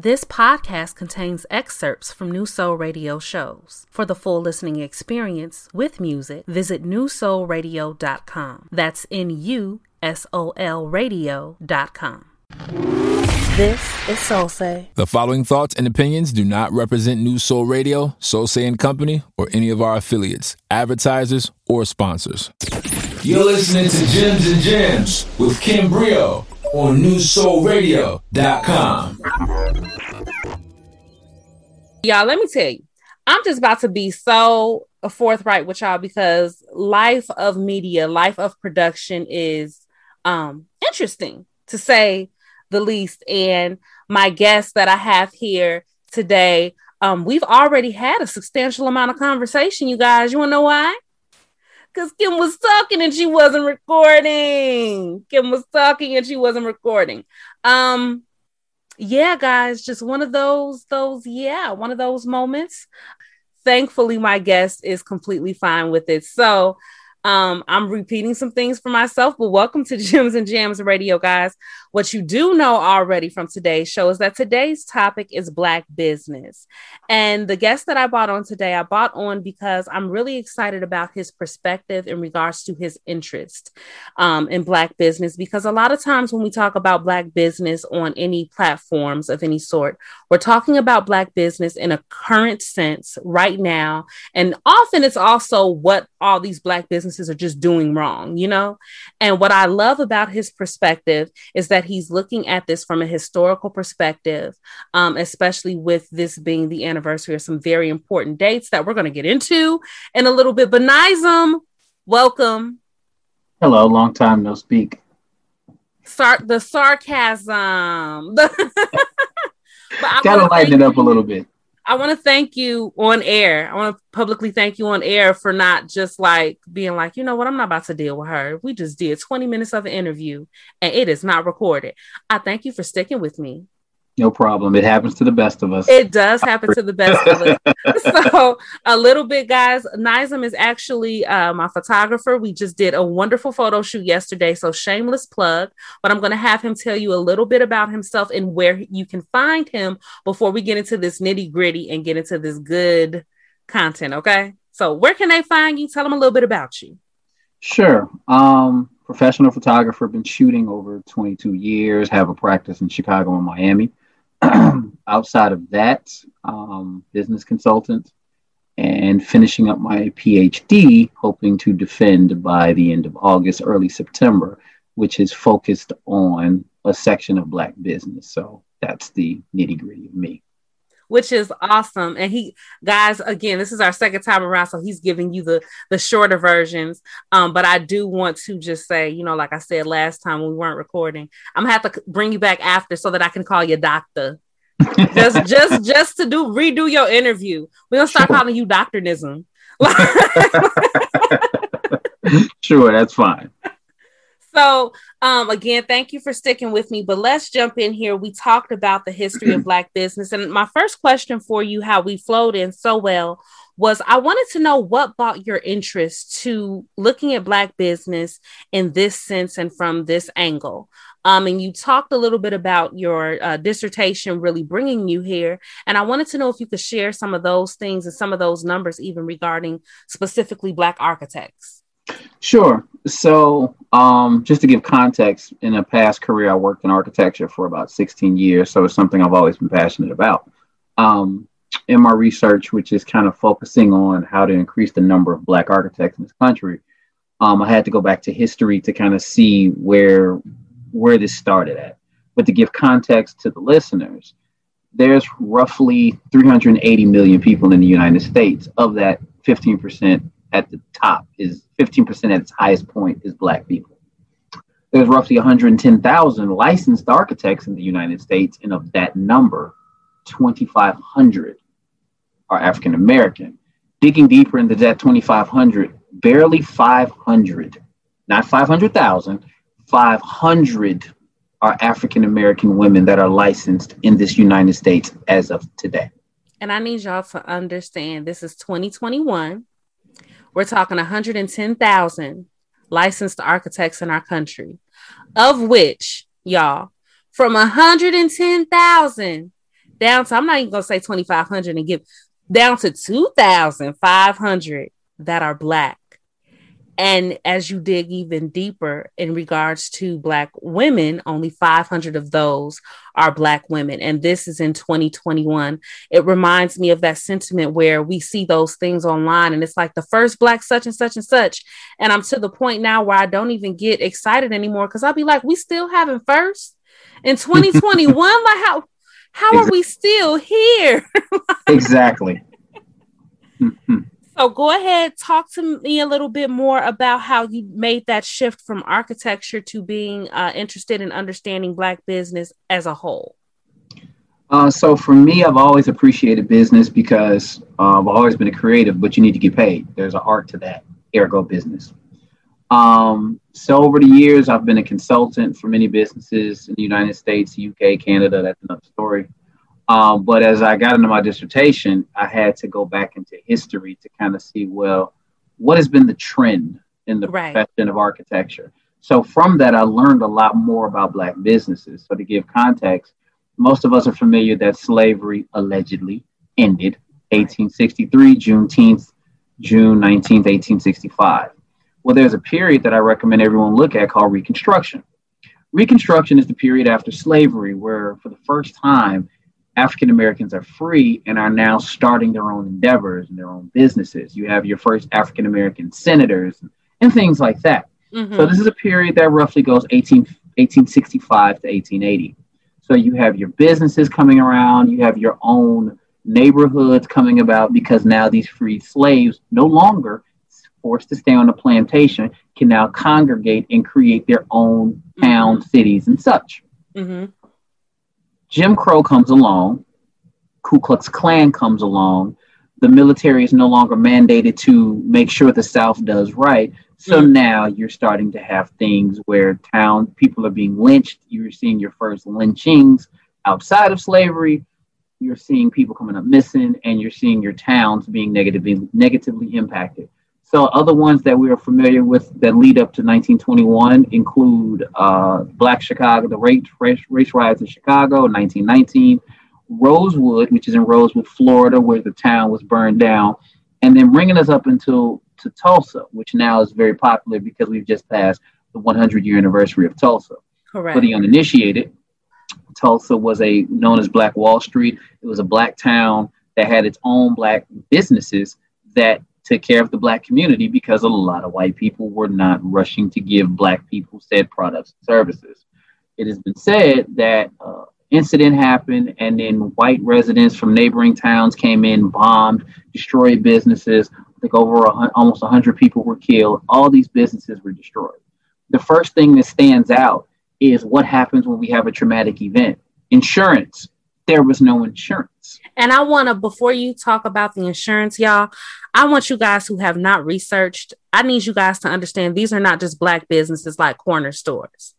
This podcast contains excerpts from NuSol Radio shows. For the full listening experience with music, visit nusolradio.com. That's N-U-S-O-L radio.com. This is Soul Say. The following thoughts and opinions do not represent NuSol Radio, Soul Say and Company, or any of our affiliates, advertisers, or sponsors. You're listening to Gems and Jams with Kim Brio on NuSolRadio.com. Y'all, let me tell you, I'm just about to be so forthright with y'all because life of media, life of production is um interesting to say the least. And my guest that I have here today, um, we've already had a substantial amount of conversation, you guys. You want to know why? Because Kim was talking and she wasn't recording. Kim was talking and she wasn't recording. Um, yeah, guys, just one of those, those, yeah, one of those moments. Thankfully, my guest is completely fine with it. So um, I'm repeating some things for myself, but welcome to Gems and Jams Radio, guys. What you do know already from today's show is that today's topic is Black business. And the guest that I bought on today, I bought on because I'm really excited about his perspective in regards to his interest um, in Black business. Because a lot of times when we talk about Black business on any platforms of any sort, we're talking about Black business in a current sense right now. And often it's also what all these Black businesses are just doing wrong, you know? And what I love about his perspective is that he's looking at this from a historical perspective, um, especially with this being the anniversary of some very important dates that we're going to get into in a little bit. But Nizam, welcome. Hello, long time no speak. Sar- the sarcasm. Gotta lighten it up a little bit. I want to thank you on air. I want to publicly thank you on air for not just like being like, you know what, I'm not about to deal with her. We just did 20 minutes of an interview and it is not recorded. I thank you for sticking with me. No problem. It happens to the best of us. It does happen to the best of us. so, a little bit, guys. Nizam is actually uh, my photographer. We just did a wonderful photo shoot yesterday. So, shameless plug. But I'm going to have him tell you a little bit about himself and where you can find him before we get into this nitty gritty and get into this good content. Okay. So, where can they find you? Tell them a little bit about you. Sure. Um, professional photographer, been shooting over 22 years, have a practice in Chicago and Miami. outside of that, um, business consultant, and finishing up my PhD, hoping to defend by the end of August, early September, which is focused on a section of Black business. So that's the nitty gritty of me which is awesome. And he, guys, again, this is our second time around, so he's giving you the the shorter versions. Um, but I do want to just say, you know, like I said last time when we weren't recording, I'm gonna have to bring you back after so that I can call you doctor. just, just, just to do redo your interview. We're gonna start sure. calling you doctor Nizam. sure, that's fine. So, um, again, thank you for sticking with me. But let's jump in here. We talked about the history of Black business. And my first question for you, how we flowed in so well, was I wanted to know what brought your interest to looking at Black business in this sense and from this angle. Um, and you talked a little bit about your uh, dissertation really bringing you here. And I wanted to know if you could share some of those things and some of those numbers, even regarding specifically Black architects. Sure. So, um, just to give context, in a past career, I worked in architecture for about 16 years. So, it's something I've always been passionate about. um, in my research, which is kind of focusing on how to increase the number of Black architects in this country, um, I had to go back to history to kind of see where where this started at. But to give context to the listeners, there's roughly 380 million people in the United States. Of that, 15% at the top is 15% at its highest point is Black people. There's roughly 110,000 licensed architects in the United States, and of that number, 2,500 are African American. Digging deeper into that 2,500, barely 500, not 500,000, 500 are African American women that are licensed in this United States as of today. And I need y'all to understand this is 2021. We're talking 110,000 licensed architects in our country, of which, y'all, from 110,000 down to, I'm not even going to say 2,500 and give down to 2,500 that are Black. And as you dig even deeper in regards to Black women, only 500 of those are Black women. And this is in 2021. It reminds me of that sentiment where we see those things online and it's like the first Black such and such and such. And I'm to the point now where I don't even get excited anymore because I'll be like, we still having first in 2021? like, how? How exactly. are we still here? exactly. Mm-hmm. So go ahead, talk to me a little bit more about how you made that shift from architecture to being uh, interested in understanding Black business as a whole. Uh, so for me, I've always appreciated business because uh, I've always been a creative, but you need to get paid. There's an art to that, ergo business. Um, so over the years, I've been a consultant for many businesses in the United States, UK, Canada. That's another story. Um, but as I got into my dissertation, I had to go back into history to kind of see, well, what has been the trend in the right. profession of architecture? So from that, I learned a lot more about Black businesses. So to give context, most of us are familiar that slavery allegedly ended 1863, Juneteenth, June 19th, 1865. Well, there's a period that I recommend everyone look at called Reconstruction. Reconstruction is the period after slavery where, for the first time, African Americans are free and are now starting their own endeavors and their own businesses. You have your first African American senators and things like that. Mm-hmm. So this is a period that roughly goes 18, 1865 to 1880. So you have your businesses coming around, you have your own neighborhoods coming about because now these free slaves no longer forced to stay on the plantation can now congregate and create their own mm-hmm. towns, cities, and such. Mm-hmm. Jim Crow comes along, Ku Klux Klan comes along, the military is no longer mandated to make sure the South does right. So mm now you're starting to have things where town people are being lynched. You're seeing your first lynchings outside of slavery. You're seeing people coming up missing, and you're seeing your towns being negatively negatively impacted. So other ones that we are familiar with that lead up to 1921 include uh, Black Chicago, the race, race, race riots in Chicago 1919, Rosewood, which is in Rosewood, Florida, where the town was burned down, and then bringing us up until to Tulsa, which now is very popular because we've just passed the 100 year anniversary of Tulsa. Correct. For the uninitiated, Tulsa was a known as Black Wall Street. It was a black town that had its own black businesses that took care of the black community because a lot of white people were not rushing to give black people said products and services. It has been said that uh, incident happened and then white residents from neighboring towns came in, bombed, destroyed businesses. I think over a, almost 100 people were killed. All these businesses were destroyed. The first thing that stands out is what happens when we have a traumatic event. Insurance there was no insurance. And I want to, before you talk about the insurance, y'all, I want you guys who have not researched, I need you guys to understand these are not just Black businesses like corner stores.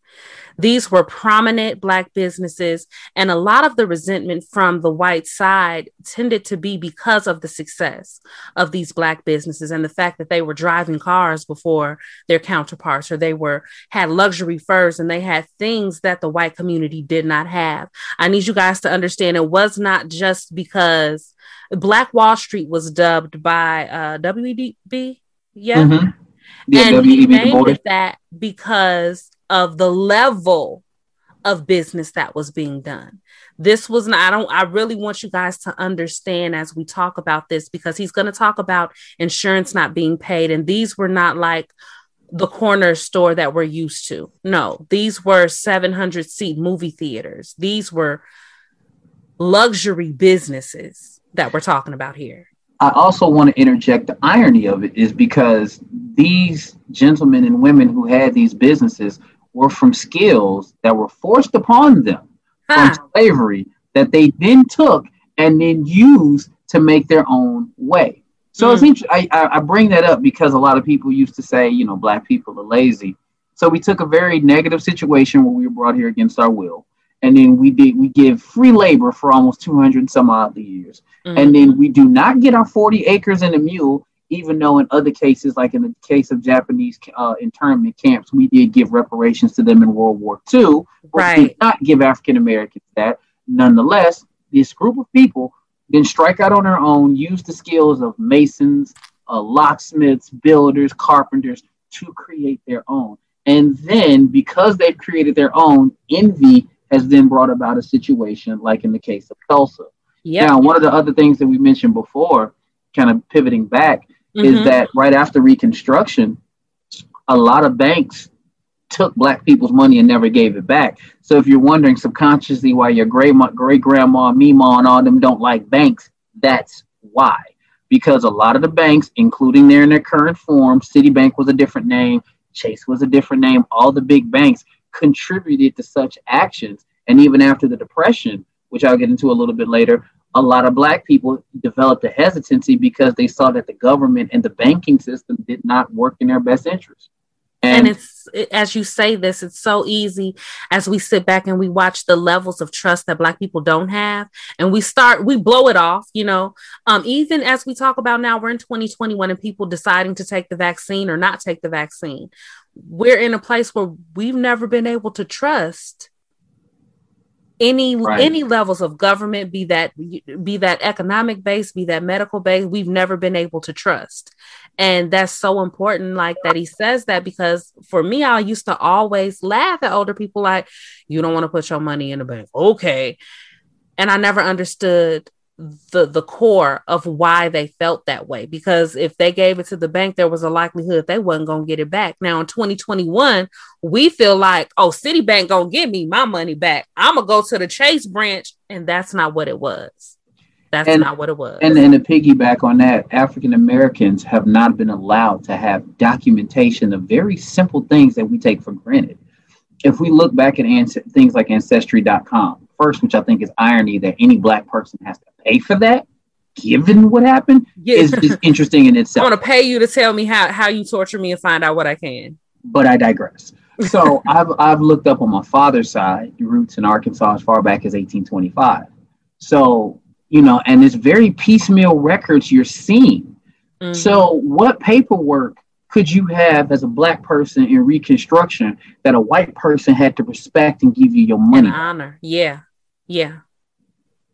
These were prominent Black businesses, and a lot of the resentment from the white side tended to be because of the success of these Black businesses and the fact that they were driving cars before their counterparts, or they were had luxury furs and they had things that the white community did not have. I need you guys to understand it was not just because Black Wall Street was dubbed by uh, WEB, yeah. Mm-hmm. Yeah, and W-E-B, he named it that because of the level of business that was being done. This was not, I don't, I really want you guys to understand as we talk about this because he's going to talk about insurance not being paid. And these were not like the corner store that we're used to. No, these were 700 seat movie theaters. These were luxury businesses that we're talking about here. I also want to interject the irony of it is because these gentlemen and women who had these businesses were from skills that were forced upon them huh. from slavery that they then took and then used to make their own way. So mm. it's interesting. I, I bring that up because a lot of people used to say, you know, black people are lazy. So we took a very negative situation where we were brought here against our will and then we did we give free labor for almost 200 some odd years mm-hmm. and then we do not get our 40 acres and a mule even though in other cases like in the case of japanese uh, internment camps we did give reparations to them in world war ii right. we did not give african americans that nonetheless this group of people then strike out on their own use the skills of masons uh, locksmiths builders carpenters to create their own and then because they've created their own envy has then brought about a situation like in the case of Tulsa. Yep. Now, one of the other things that we mentioned before, kind of pivoting back, mm-hmm. is that right after Reconstruction, a lot of banks took black people's money and never gave it back. So if you're wondering subconsciously why your great great grandma, Mima, and all them don't like banks, that's why. Because a lot of the banks, including there in their current form, Citibank was a different name, Chase was a different name, all the big banks contributed to such actions. And even after the Depression, which I'll get into a little bit later, a lot of Black people developed a hesitancy because they saw that the government and the banking system did not work in their best interest. And, and it's as you say this, it's so easy as we sit back and we watch the levels of trust that Black people don't have, and we start we blow it off. You know, um, even as we talk about now, we're in 2021 and people deciding to take the vaccine or not take the vaccine we're in a place where we've never been able to trust any right. any levels of government be that be that economic base be that medical base we've never been able to trust. And that's so important like that he says that because for me i used to always laugh at older people like you don't want to put your money in the bank. Okay. And i never understood the the core of why they felt that way. Because if they gave it to the bank there was a likelihood they wasn't going to get it back. Now in 2021 we feel like oh citibank going to give me my money back. I'm going to go to the chase branch and that's not what it was. That's and, not what it was. and, and to piggyback on that african americans have not been allowed to have documentation of very simple things that we take for granted. If we look back at ans- things like ancestry.com first which i think is irony that any black person has to pay for that, given what happened, yeah. is, is interesting in itself. I want to pay you to tell me how, how you torture me and find out what I can. But I digress. So I've, I've looked up on my father's side, roots in Arkansas as far back as 1825. So, you know, and it's very piecemeal records you're seeing. Mm-hmm. So, what paperwork could you have as a black person in Reconstruction that a white person had to respect and give you your money? honor. Yeah. Yeah.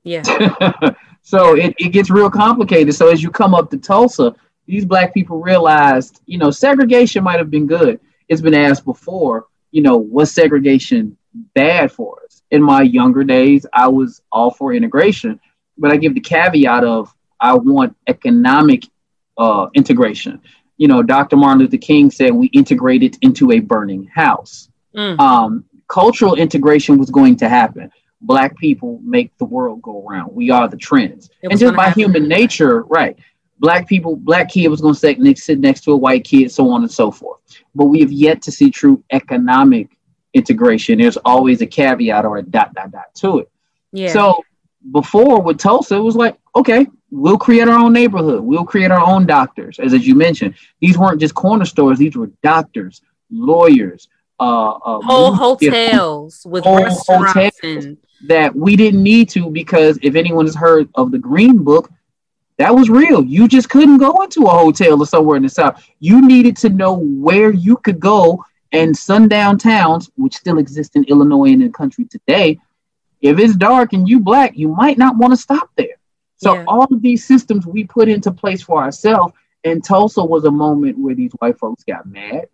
Yeah. so it, it gets real complicated. So as you come up to Tulsa, these black people realized, you know, segregation might have been good. It's been asked before, you know, was segregation bad for us? In my younger days, I was all for integration, but I give the caveat of I want economic uh, integration. You know, Dr. Martin Luther King said we integrated into a burning house. Mm. Um, cultural integration was going to happen black people make the world go around. We are the trends. And just by human nature, right? Black people, black kid was going to sit next, sit next to a white kid, so on and so forth. But we have yet to see true economic integration. There's always a caveat or a dot, dot, dot to it. Yeah. So before with Tulsa, it was like, okay, we'll create our own neighborhood. We'll create our own doctors. As, as you mentioned, these weren't just corner stores. These were doctors, lawyers, uh, uh whole hotels with whole restaurants hotels. and that we didn't need to because if anyone has heard of the Green Book, that was real. You just couldn't go into a hotel or somewhere in the South. You needed to know where you could go and sundown towns, which still exist in Illinois and in the country today. If it's dark and you black, you might not want to stop there. So yeah. all of these systems we put into place for ourselves. And Tulsa was a moment where these white folks got mad,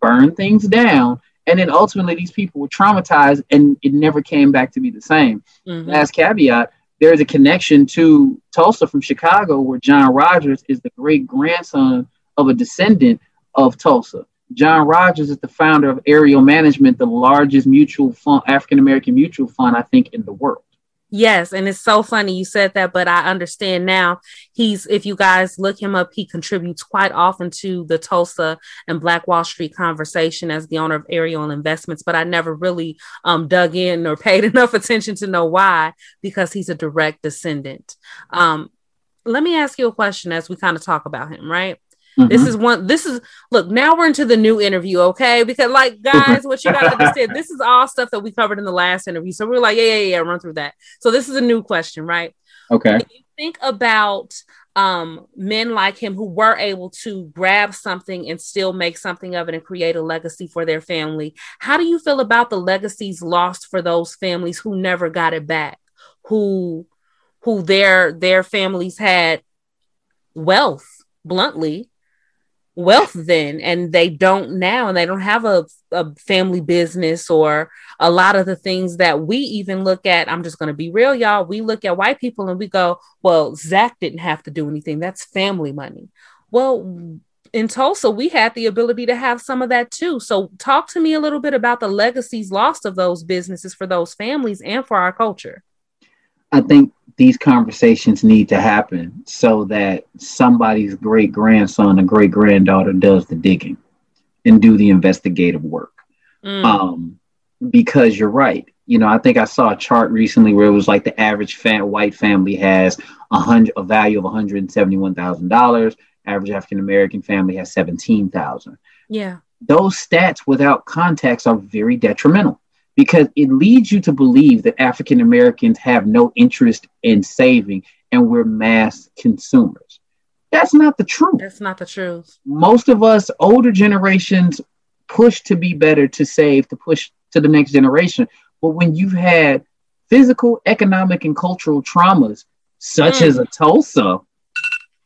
burned things down, And then ultimately, these people were traumatized and it never came back to be the same. Mm-hmm. Last caveat there's a connection to Tulsa from Chicago, where John Rogers is the great grandson of a descendant of Tulsa. John Rogers is the founder of Ariel Management, the largest mutual fund, African American mutual fund, I think, in the world. Yes, and it's so funny you said that, but I understand now. He's if you guys look him up, he contributes quite often to the Tulsa and Black Wall Street conversation as the owner of Ariel Investments, but I never really um, dug in or paid enough attention to know why because he's a direct descendant. Um, let me ask you a question as we kind of talk about him, right? Mm-hmm. This is one. This is look. Now we're into the new interview, okay? Because like, guys, what you gotta understand, this is all stuff that we covered in the last interview. So we're like, yeah, yeah, yeah, run through that. So this is a new question, right? Okay. you think about um, men like him who were able to grab something and still make something of it and create a legacy for their family. How do you feel about the legacies lost for those families who never got it back? Who, who their their families had wealth, bluntly, wealth then and they don't now and they don't have a, a family business or a lot of the things that we even look at. I'm just going to be real y'all. We look at white people and we go well zach didn't have to do anything. That's family money. Well in tulsa we had the ability to have some of that too. So talk to me a little bit about the legacies lost of those businesses for those families and for our culture i think these conversations need to happen so that somebody's great grandson or great granddaughter does the digging and do the investigative work. Mm. Um, because you're right. You know, I think I saw a chart recently where it was like the average white family has a hundred a value of one hundred and seventy one thousand dollars. Average African American family has seventeen thousand. Yeah, those stats without context are very detrimental because it leads you to believe that African Americans have no interest in saving and we're mass consumers. That's not the truth. That's not the truth. Most of us, older generations, push to be better, to save, to push to the next generation. But when you've had physical, economic, and cultural traumas, such mm. as a Tulsa,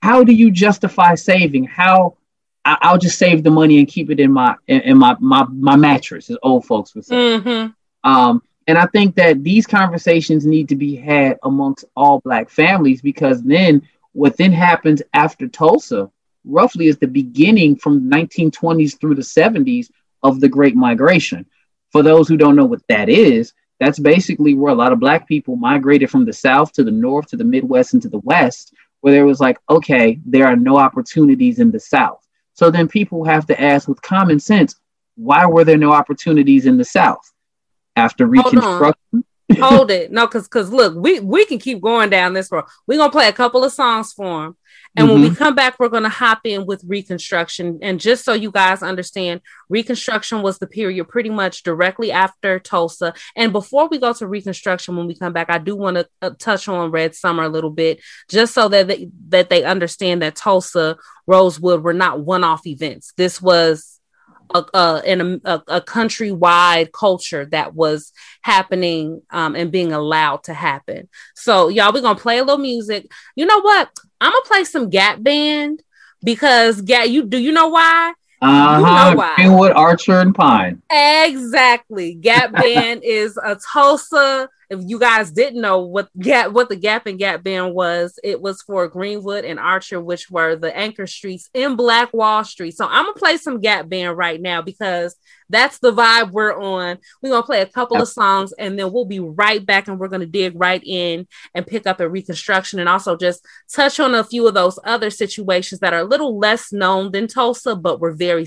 how do you justify saving? How I, will just save the money and keep it in my in, in my, my my mattress, as old folks would say. Mm-hmm. Um, and I think that these conversations need to be had amongst all Black families because then what then happens after Tulsa roughly is the beginning from 1920s through the 70s of the Great Migration. For those who don't know what that is, that's basically where a lot of Black people migrated from the South to the North to the Midwest and to the West, where there was like, okay, there are no opportunities in the South. So then people have to ask with common sense, why were there no opportunities in the South? After reconstruction. Hold it. No, because because look, we we can keep going down this road. We're gonna play a couple of songs for him. And mm-hmm. when we mm-hmm. come back, we're going to hop in with Reconstruction. And just so you guys understand, Reconstruction was the period pretty much directly after Tulsa. And before we go to Reconstruction, when we come back, I do want to uh, touch on Red Summer a little bit, just so that they, that they understand that Tulsa, Rosewood were not one off events. This was a, a, in a, a, countrywide culture that was happening um, and being allowed to happen. So, y'all, we're gonna play a little music. You know what? I'm gonna play some Gap Band because Gap. You do you know why? Uh-huh. You know why? Greenwood, Archer, and Pine. Exactly. Gap Band is a Tulsa if you guys didn't know what gap what the Gap and Gap band was, it was for Greenwood and Archer, which were the anchor streets in Black Wall Street. So I'm gonna play some Gap band right now because that's the vibe we're on. We're gonna play a couple of songs and then we'll be right back and we're gonna dig right in and pick up a reconstruction and also just touch on a few of those other situations that are a little less known than Tulsa, but were very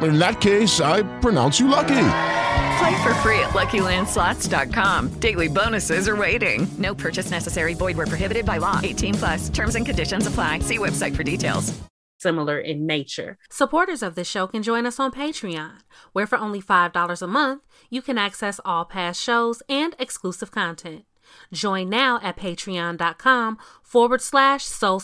In that case, I pronounce you lucky. Play for free at LuckyLandSlots.com. Daily bonuses are waiting. No purchase necessary. Void where prohibited by law. 18 plus. Terms and conditions apply. See website for details. Similar in nature. Supporters of this show can join us on Patreon, where for only $5 a month, you can access all past shows and exclusive content. Join now at patreon.com forward slash soul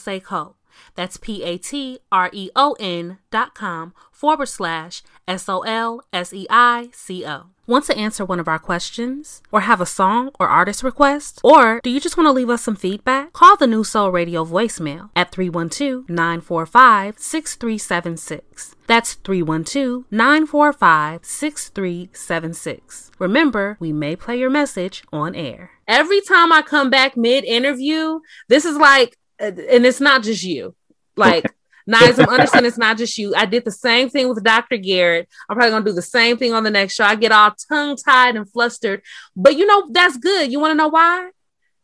That's P A T R E O N dot com forward slash S O L S E I C O. Want to answer one of our questions? Or have a song or artist request? Or do you just want to leave us some feedback? Call the NuSol Radio voicemail at 312 945 6376. That's 312 945 6376. Remember, we may play your message on air. Every time I come back mid interview, this is like, uh, and it's not just you. Like, Nizam, understand it's not just you. I did the same thing with Dr. Garrett. I'm probably gonna do the same thing on the next show. I get all tongue tied and flustered, but you know that's good. You want to know why?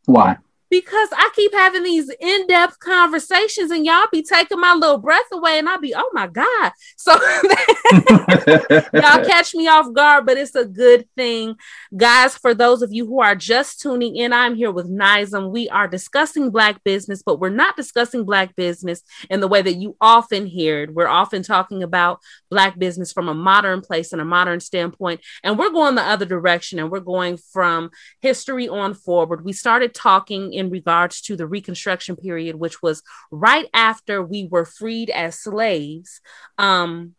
Why? Because I keep having these in-depth conversations and y'all be taking my little breath away and I'll be, oh my God. So y'all catch me off guard, but it's a good thing. Guys, for those of you who are just tuning in, I'm here with Nizam. We are discussing Black business, but we're not discussing Black business in the way that you often hear it. We're often talking about Black business from a modern place and a modern standpoint. And we're going the other direction and we're going from history on forward. We started talking in regards to the Reconstruction period, which was right after we were freed as slaves. Um,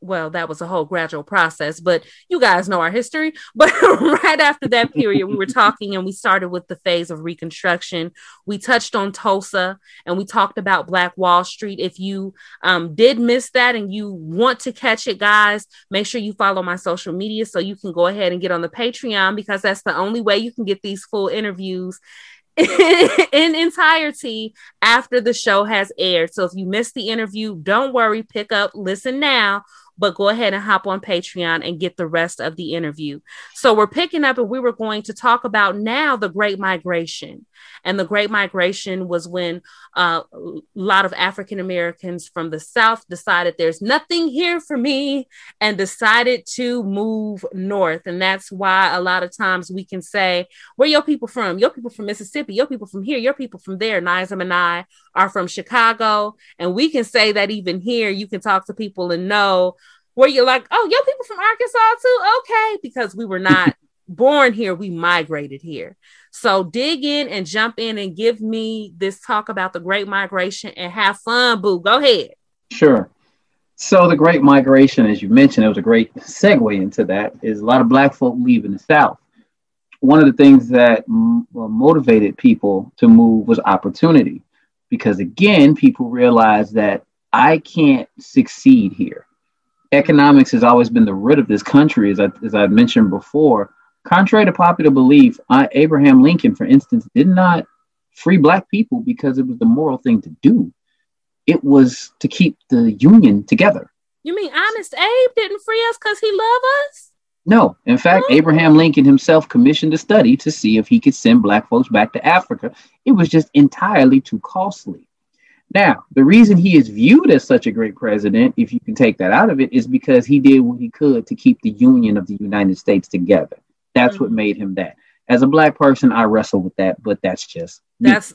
well, that was a whole gradual process, but you guys know our history. But right after that period, we were talking and we started with the phase of Reconstruction. We touched on Tulsa and we talked about Black Wall Street. If you um, did miss that and you want to catch it, guys, make sure you follow my social media so you can go ahead and get on the Patreon because that's the only way you can get these full interviews in entirety after the show has aired. So if you missed the interview, don't worry, pick up, listen now, but go ahead and hop on Patreon and get the rest of the interview. So we're picking up and we were going to talk about now the Great Migration. And the Great Migration was when uh, a lot of African Americans from the South decided there's nothing here for me and decided to move north. And that's why a lot of times we can say, Where your people from? Your people from Mississippi, your people from here, your people from there. Nizam and I are from Chicago. And we can say that even here, you can talk to people and know where you're like, Oh, your people from Arkansas too? Okay, because we were not born here, we migrated here. So dig in and jump in and give me this talk about the Great Migration and have fun, boo. Go ahead. Sure. So the Great Migration, as you mentioned, it was a great segue into that. Is a lot of Black folk leaving the South. One of the things that m- motivated people to move was opportunity, because again, people realized that I can't succeed here. Economics has always been the root of this country, as I, as I mentioned before Contrary to popular belief, uh, Abraham Lincoln, for instance, did not free black people because it was the moral thing to do. It was to keep the Union together. You mean Honest Abe didn't free us because he loved us? No. In fact, oh. Abraham Lincoln himself commissioned a study to see if he could send black folks back to Africa. It was just entirely too costly. Now, the reason he is viewed as such a great president, if you can take that out of it, is because he did what he could to keep the Union of the United States together. That's mm-hmm. what made him that. As a black person, I wrestle with that, but that's just that's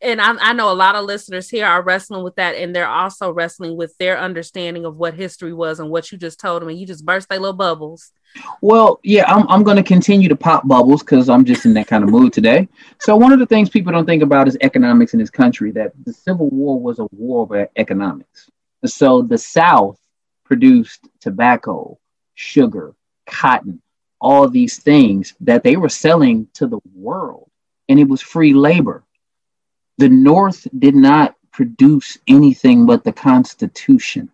and I, I, know a lot of listeners here are wrestling with that, and they're also wrestling with their understanding of what history was and what you just told them, and you just burst their little bubbles. Well, yeah, I'm, I'm going to continue to pop bubbles because I'm just in that kind of mood today. So, one of the things people don't think about is economics in this country that the Civil War was a war of economics. So, the South produced tobacco, sugar, cotton, all these things that they were selling to the world, and it was free labor. The North did not produce anything but the Constitution.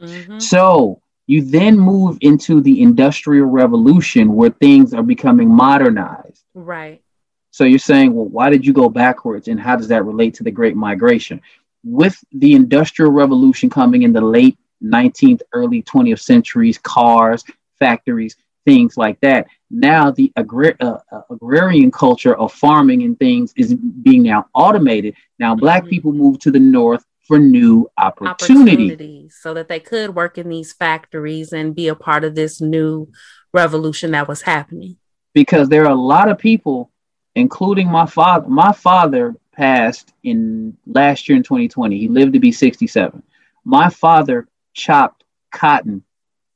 Mm-hmm. So you then move into the Industrial Revolution where things are becoming modernized. Right. So you're saying, well, why did you go backwards and how does that relate to the Great Migration? With the Industrial Revolution coming in the late 19th, early 20th centuries, cars, factories, things like that. Now the agri- uh, uh, agrarian culture of farming and things is being now automated. Now black mm-hmm. people move to the north for new opportunity. opportunities so that they could work in these factories and be a part of this new revolution that was happening. Because there are a lot of people, including my father. My father passed in last year in 2020. He lived to be 67. My father chopped cotton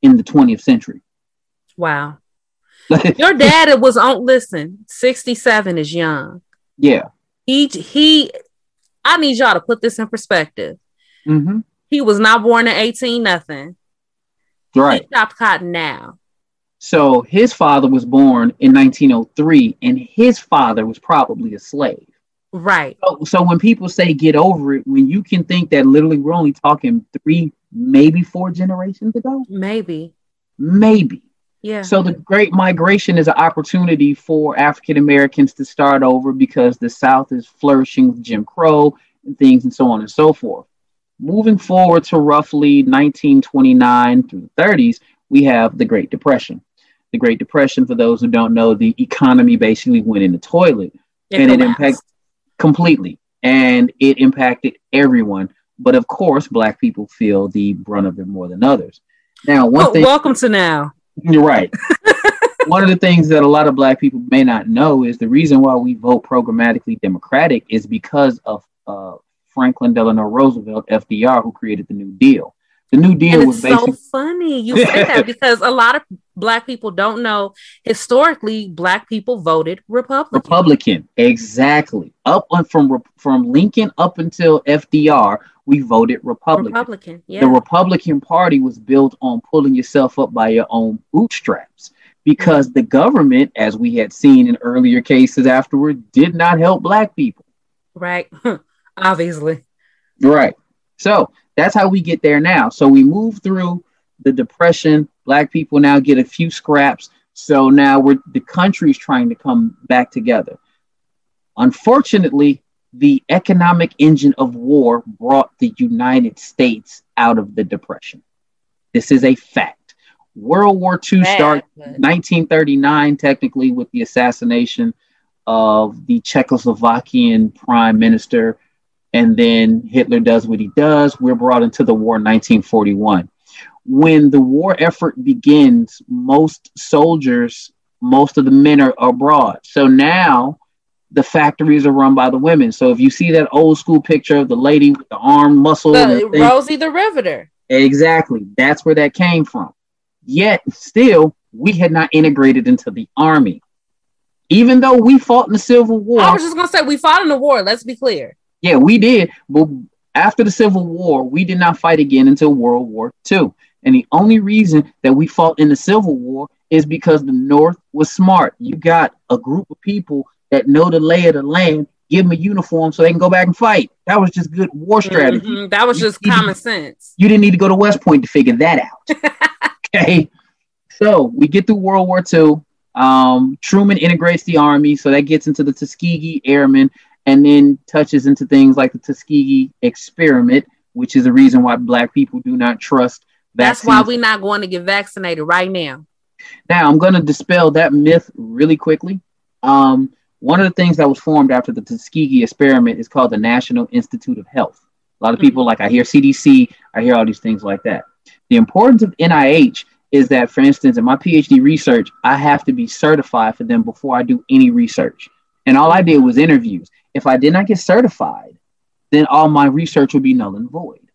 in the 20th century. Wow. Your dad was on listen, 67 is young. Yeah. He he I need y'all to put this in perspective. Mm-hmm. He was not born in 18 nothing. Right. He chopped cotton now. So his father was born in 1903 and his father was probably a slave. Right. So, so when people say get over it, when you can think that literally we're only talking three, maybe four generations ago? Maybe. Maybe. Yeah. So the Great Migration is an opportunity for African Americans to start over because the South is flourishing with Jim Crow and things and so on and so forth. Moving forward to roughly 1929 through the 30s, we have the Great Depression. The Great Depression, for those who don't know, the economy basically went in the toilet it and collapsed. it impacted completely and it impacted everyone. But of course, Black people feel the brunt of it more than others. Now, one well, thing. Welcome to now. You're right. One of the things that a lot of black people may not know is the reason why we vote programmatically Democratic is because of uh, Franklin Delano Roosevelt, FDR, who created the New Deal. The New Deal was basically so funny you say that because a lot of black people don't know historically black people voted Republican. Republican, exactly. Up from from Lincoln up until FDR, we voted Republican. Republican, yeah. The Republican Party was built on pulling yourself up by your own bootstraps because mm-hmm. the government, as we had seen in earlier cases afterward, did not help black people. Right. Obviously. Right. So that's how we get there now. So we move through the depression. Black people now get a few scraps. So now we're the country's trying to come back together. Unfortunately, the economic engine of war brought the United States out of the Depression. This is a fact. World War II started 1939, technically, with the assassination of the Czechoslovakian prime minister. And then Hitler does what he does. We're brought into the war in 1941. When the war effort begins, most soldiers, most of the men are abroad. So now the factories are run by the women. So if you see that old school picture of the lady with the arm muscle, the, Rosie the Riveter. Exactly. That's where that came from. Yet still, we had not integrated into the army. Even though we fought in the Civil War. I was just gonna say we fought in the war, let's be clear. Yeah, we did. But after the Civil War, we did not fight again until World War II. And the only reason that we fought in the Civil War is because the North was smart. You got a group of people that know the lay of the land, give them a uniform so they can go back and fight. That was just good war strategy. Mm-hmm. That was you just common sense. You didn't need to go to West Point to figure that out. okay. So we get through World War II. Um, Truman integrates the army, so that gets into the Tuskegee Airmen and then touches into things like the Tuskegee experiment, which is the reason why black people do not trust vaccines. That's why we're not going to get vaccinated right now. Now, I'm going to dispel that myth really quickly. Um, one of the things that was formed after the Tuskegee experiment is called the National Institute of Health. A lot of people, mm-hmm. like I hear CDC, I hear all these things like that. The importance of NIH is that, for instance, in my PhD research, I have to be certified for them before I do any research. And all I did was interviews. If I did not get certified, then all my research would be null and void.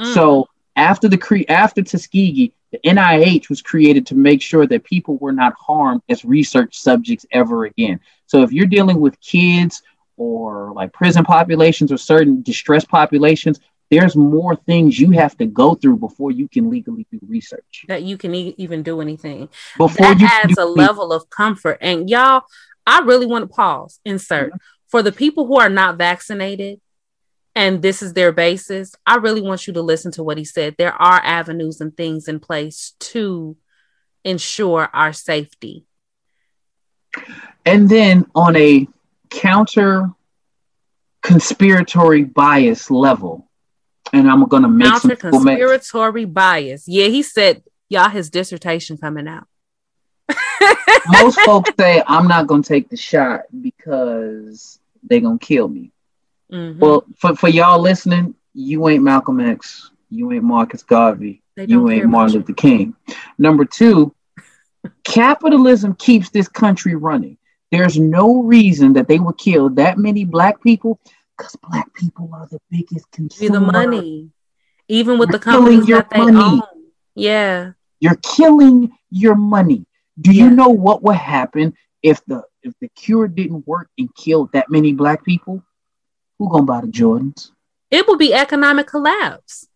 Mm. So after the cre- after Tuskegee, the NIH was created to make sure that people were not harmed as research subjects ever again. So if you're dealing with kids or like prison populations or certain distressed populations, there's more things you have to go through before you can legally do research. That you can e- even do anything. Before that adds a level of comfort. And y'all, I really want to pause, insert. Mm-hmm. For the people who are not vaccinated, and this is their basis, I really want you to listen to what he said. There are avenues and things in place to ensure our safety. And then on a counter conspiratory bias level, and I'm going to make counter conspiratory bias. Yeah, he said, y'all, his dissertation coming out. Most folks say, I'm not going to take the shot because they're going to kill me. Mm-hmm. Well, for, for y'all listening, you ain't Malcolm X, you ain't Marcus Garvey, you ain't Martin Luther King. Number two, capitalism keeps this country running. There's no reason that they would kill that many black people because black people are the biggest consumer. The money, even with You're the companies that they money. own. Yeah, you're killing your money. Do yeah. you know what would happen if the if the cure didn't work and killed that many black people? Who gonna buy the Jordans? It will be economic collapse.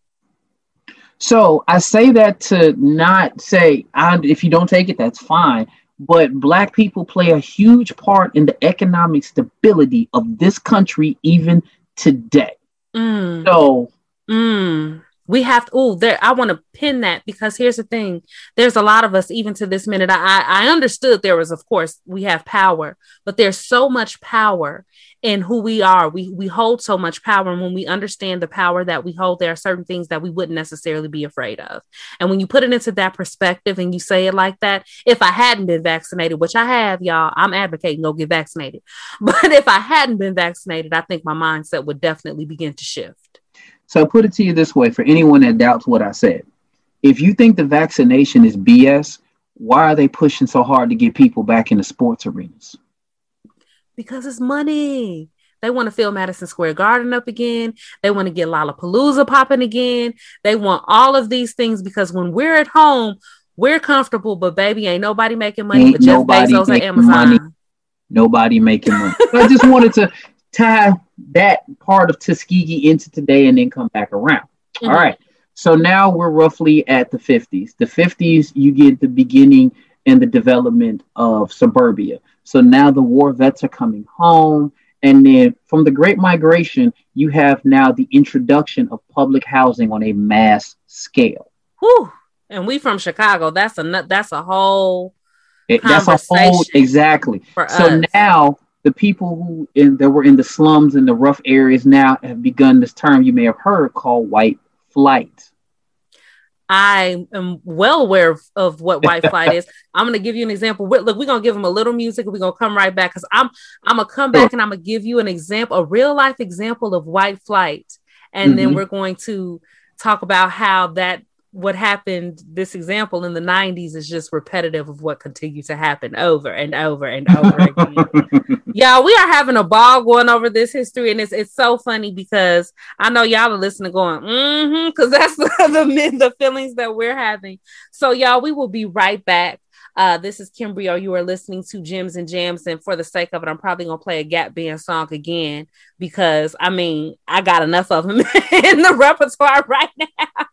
So I say that to not say if you don't take it, that's fine. But black people play a huge part in the economic stability of this country even today. Mm. So mm we have to oh there i want to pin that because here's the thing. There's a lot of us even to this minute i i understood there was of course we have power but there's so much power in who we are. We we hold so much power and when we understand the power that we hold there are certain things that we wouldn't necessarily be afraid of. And when you put it into that perspective and you say it like that if i hadn't been vaccinated which i have y'all i'm advocating go get vaccinated but if i hadn't been vaccinated i think my mindset would definitely begin to shift so I put it to you this way for anyone that doubts what I said. If you think the vaccination is BS, why are they pushing so hard to get people back into sports arenas? Because it's money. They want to fill Madison Square Garden up again. They want to get Lollapalooza popping again. They want all of these things because when we're at home, we're comfortable, but baby, ain't nobody making money ain't but Jeff Bezos at Amazon. Money. Nobody making money. I just wanted to tie that part of Tuskegee into today and then come back around. Mm-hmm. All right. So now we're roughly at the 50s. The 50s, you get the beginning and the development of suburbia. So now the war vets are coming home. And then from the Great Migration, you have now the introduction of public housing on a mass scale. Whew. And we from Chicago. That's a that's a whole. It, that's a whole exactly. so us. now the people who in, that were in the slums and the rough areas now have begun this term you may have heard called white flight. I am well aware of, of what white flight is. I'm going to give you an example. We're, look, we're going to give them a little music we're going to come right back because I'm I'm going to come back and I'm going to give you an example, a real life example of white flight. And mm-hmm. then we're going to talk about how that what happened this example in the 90s is just repetitive of what continued to happen over and over and over again y'all we are having a ball going over this history and it's, it's so funny because i know y'all are listening going mm-hmm because that's the, the the feelings that we're having so y'all we will be right back uh, this is Kimbrio. You are listening to Gems and Jams, and for the sake of it, I'm probably gonna play a Gap Band song again because I mean I got enough of them in the repertoire right now.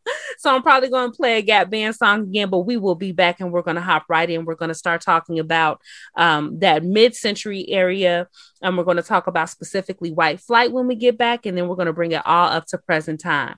So I'm probably gonna play a Gap Band song again. But we will be back, and we're gonna hop right in. We're gonna start talking about um, that mid-century area, and we're gonna talk about specifically white flight when we get back, and then we're gonna bring it all up to present time.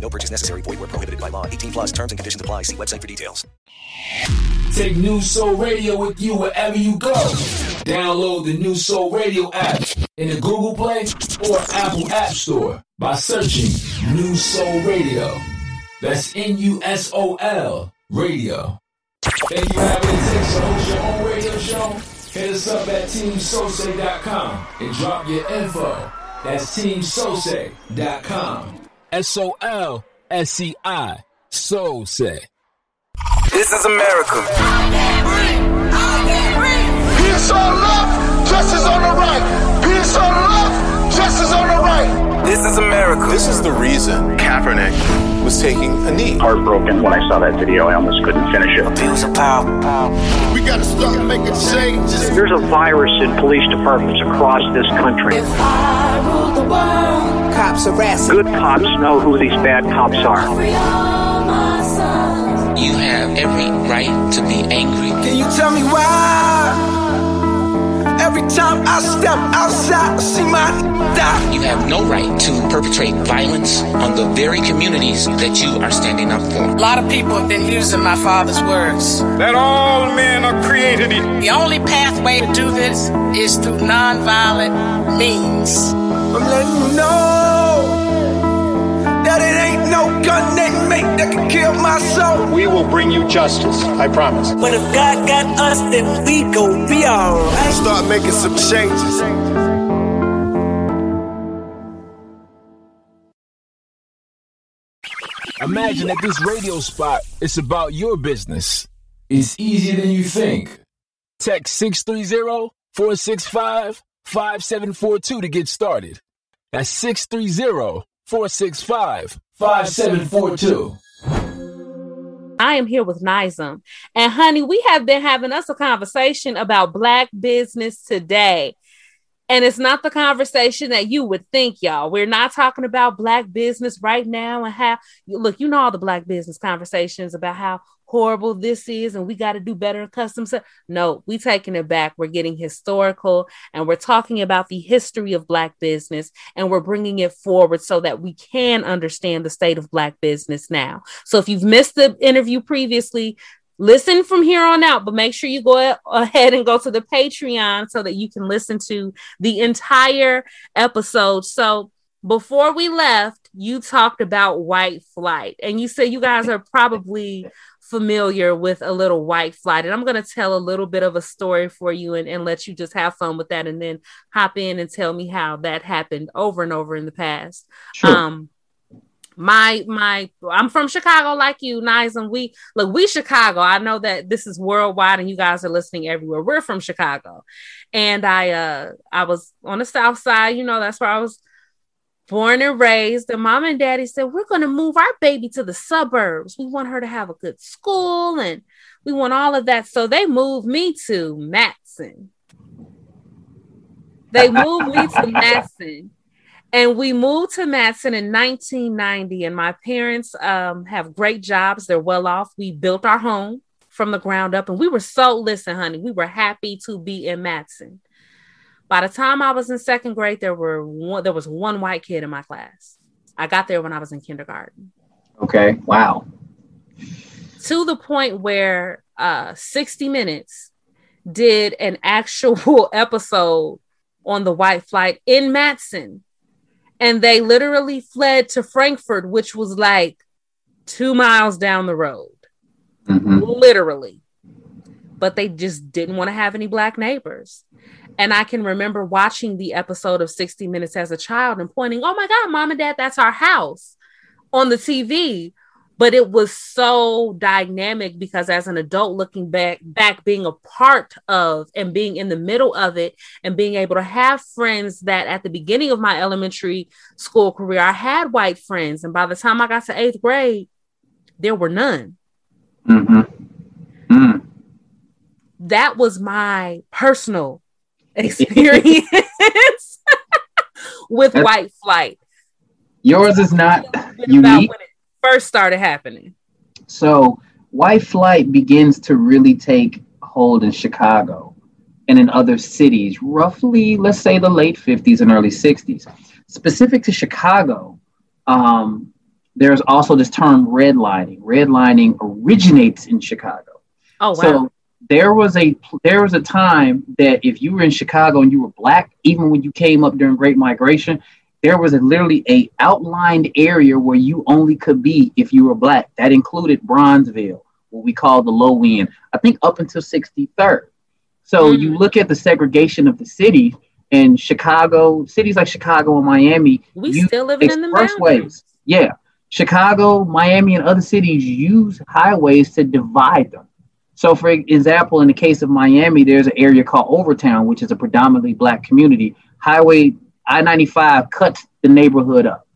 No purchase necessary. Void where prohibited by law. 18 plus terms and conditions apply. See website for details. Take NuSol Radio with you wherever you go. Download the NuSol Radio app in the Google Play or Apple App Store by searching NuSol Radio. That's N U S O L Radio. Thank you having it takes to host your own radio show. Hit us up at TeamSose.com and drop your info. That's TeamSose.com. S O L S C I. So say. This is America. Peace on left, justice on the right. Peace on left, justice on the right. This is America. This is the reason Kaepernick was taking a knee. Heartbroken when I saw that video. I almost couldn't finish it. Abuse of power. We gotta start making changes. There's a virus in police departments across this country. If I rule the world, cops harassing. Good cops know who these bad cops are. You have every right Every time I step outside, I see my die. You have no right to perpetrate violence on the very communities that you are standing up for. A lot of people have been using my father's words. That all men are created equal. The only pathway to do this is through nonviolent means. I'm letting you know gun they make that can kill my soul. We will bring you justice, I promise. But if God got us, then we gon' be alright. Start making some changes. Imagine that this radio spot is about your business. It's easier than you think. Text 630 465 5742 to get started. That's 630 465 5742. I am here with Nizam. And honey, we have been having us a conversation about black business today. And it's not the conversation that you would think, y'all. We're not talking about black business right now and how look, you know all the black business conversations about how horrible this is and we got to do better in customs. No, we taking it back. We're getting historical and we're talking about the history of black business and we're bringing it forward so that we can understand the state of black business now. So if you've missed the interview previously, listen from here on out, but make sure you go ahead and go to the Patreon so that you can listen to the entire episode. So before we left, you talked about white flight, and you said you guys are probably familiar with a little white flight. And I'm going to tell a little bit of a story for you and, and let you just have fun with that and then hop in and tell me how that happened over and over in the past. Sure. Um, my my I'm from Chicago like you, Nice, and we look we Chicago. I know that this is worldwide and you guys are listening everywhere. We're from Chicago. And I uh I was on the south side, you know, that's where I was born and raised. And mom and daddy said, We're gonna move our baby to the suburbs. We want her to have a good school and we want all of that. So they moved me to Matteson. They moved me to Matteson and we moved to Matteson in 1990. And my parents um, have great jobs. They're well off. We built our home from the ground up. And we were so, listen, honey, we were happy to be in Matteson. By the time I was in second grade, there were one, there was one white kid in my class. I got there when I was in kindergarten. Okay. Wow. To the point where uh, 60 Minutes did an actual episode on the white flight in Matteson. and they literally fled to Frankfort, which was like two miles down the road, mm-hmm. literally. But they just didn't want to have any black neighbors. And I can remember watching the episode of 60 Minutes as a child and pointing, oh my God, mom and dad, that's our house on the TV but it was so dynamic because as an adult looking back back being a part of and being in the middle of it and being able to have friends that at the beginning of my elementary school career i had white friends and by the time i got to eighth grade there were none mm-hmm. mm. that was my personal experience with That's, white flight yours is not unique first started happening? So white flight begins to really take hold in Chicago and in other cities, roughly, let's say the late 50s and early 60s. Specific to Chicago, um, there's also this term redlining. Redlining originates in Chicago. Oh wow. So there was a there was a time that if you were in Chicago and you were black, even when you came up during Great Migration, there was a, literally a outlined area where you only could be if you were black. That included Bronzeville, what we call the low end. I think up until 63rd. So Mm-hmm. you look at the segregation of the city in Chicago, cities like Chicago and Miami. We still living in the expressways. Yeah, Chicago, Miami, and other cities use highways to divide them. So, for example, in the case of Miami, there's an area called Overtown, which is a predominantly black community. Highway I 95 cuts the neighborhood up.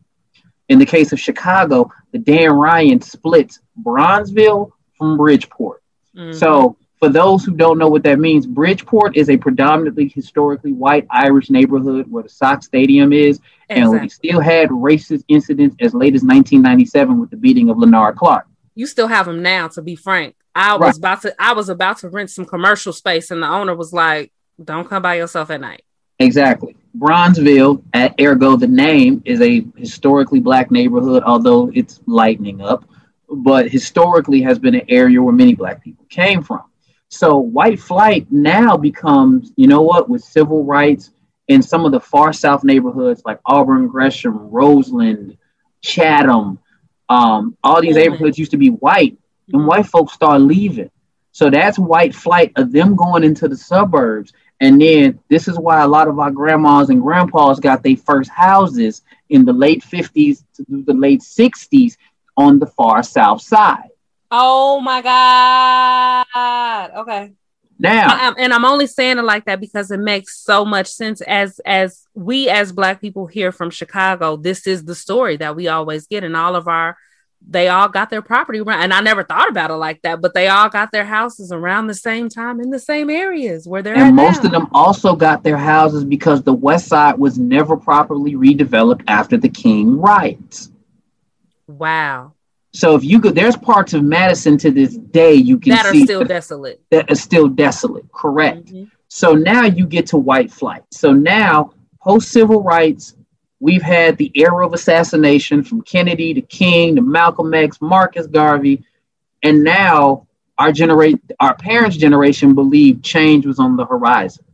In the case of Chicago, the Dan Ryan splits Bronzeville from Bridgeport. Mm-hmm. So, for those who don't know what that means, Bridgeport is a predominantly historically white Irish neighborhood where the Sox Stadium is, and we still had racist incidents as late as 1997 with the beating of Lenard Clark. You still have them now, to be frank. I Right. was about to I was about to rent some commercial space, and the owner was like, Don't come by yourself at night. Exactly. Bronzeville, at ergo the name, is a historically black neighborhood, although it's lightening up, but historically has been an area where many black people came from. So white flight now becomes, you know what, with civil rights in some of the far south neighborhoods like Auburn, Gresham, Roseland, Chatham, um, all these neighborhoods used to be white, and mm-hmm. white folks start leaving. So that's white flight of them going into the suburbs. And then this is why a lot of our grandmas and grandpas got their first houses in the late 50s to the late 60s on the far south side. Oh my god. Okay. Now, I- and I'm only saying it like that because it makes so much sense as as we as black people here from Chicago, this is the story that we always get and all of our they all got their property around and I never thought about it like that, but they all got their houses around the same time in the same areas where they're and most now. of them also got their houses because the west side was never properly redeveloped after the King riots. Wow. So if you could, there's parts of Madison to this day you can see That are see still desolate. that is still desolate. Correct. Mm-hmm. So now you get to white flight. So now, post civil rights, we've had the era of assassination from Kennedy to King to Malcolm X, Marcus Garvey, and now our generate our parents' generation believed change was on the horizon.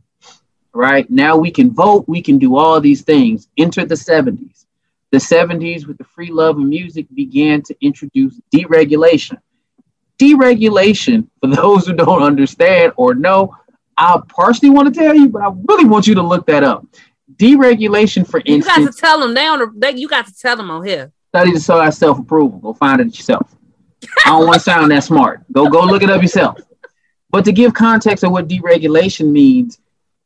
Right now, we can vote, we can do all these things. Enter the 70s. The 70s, with the free love of music, began to introduce deregulation. Deregulation, for those who don't understand or know, I partially want to tell you, but I really want you to look that up. Deregulation, for You got to tell them now. They, you got to tell them on here. study to show that self approval. Go find it yourself. I don't want to sound that smart. Go go look it up yourself. But to give context of what deregulation means,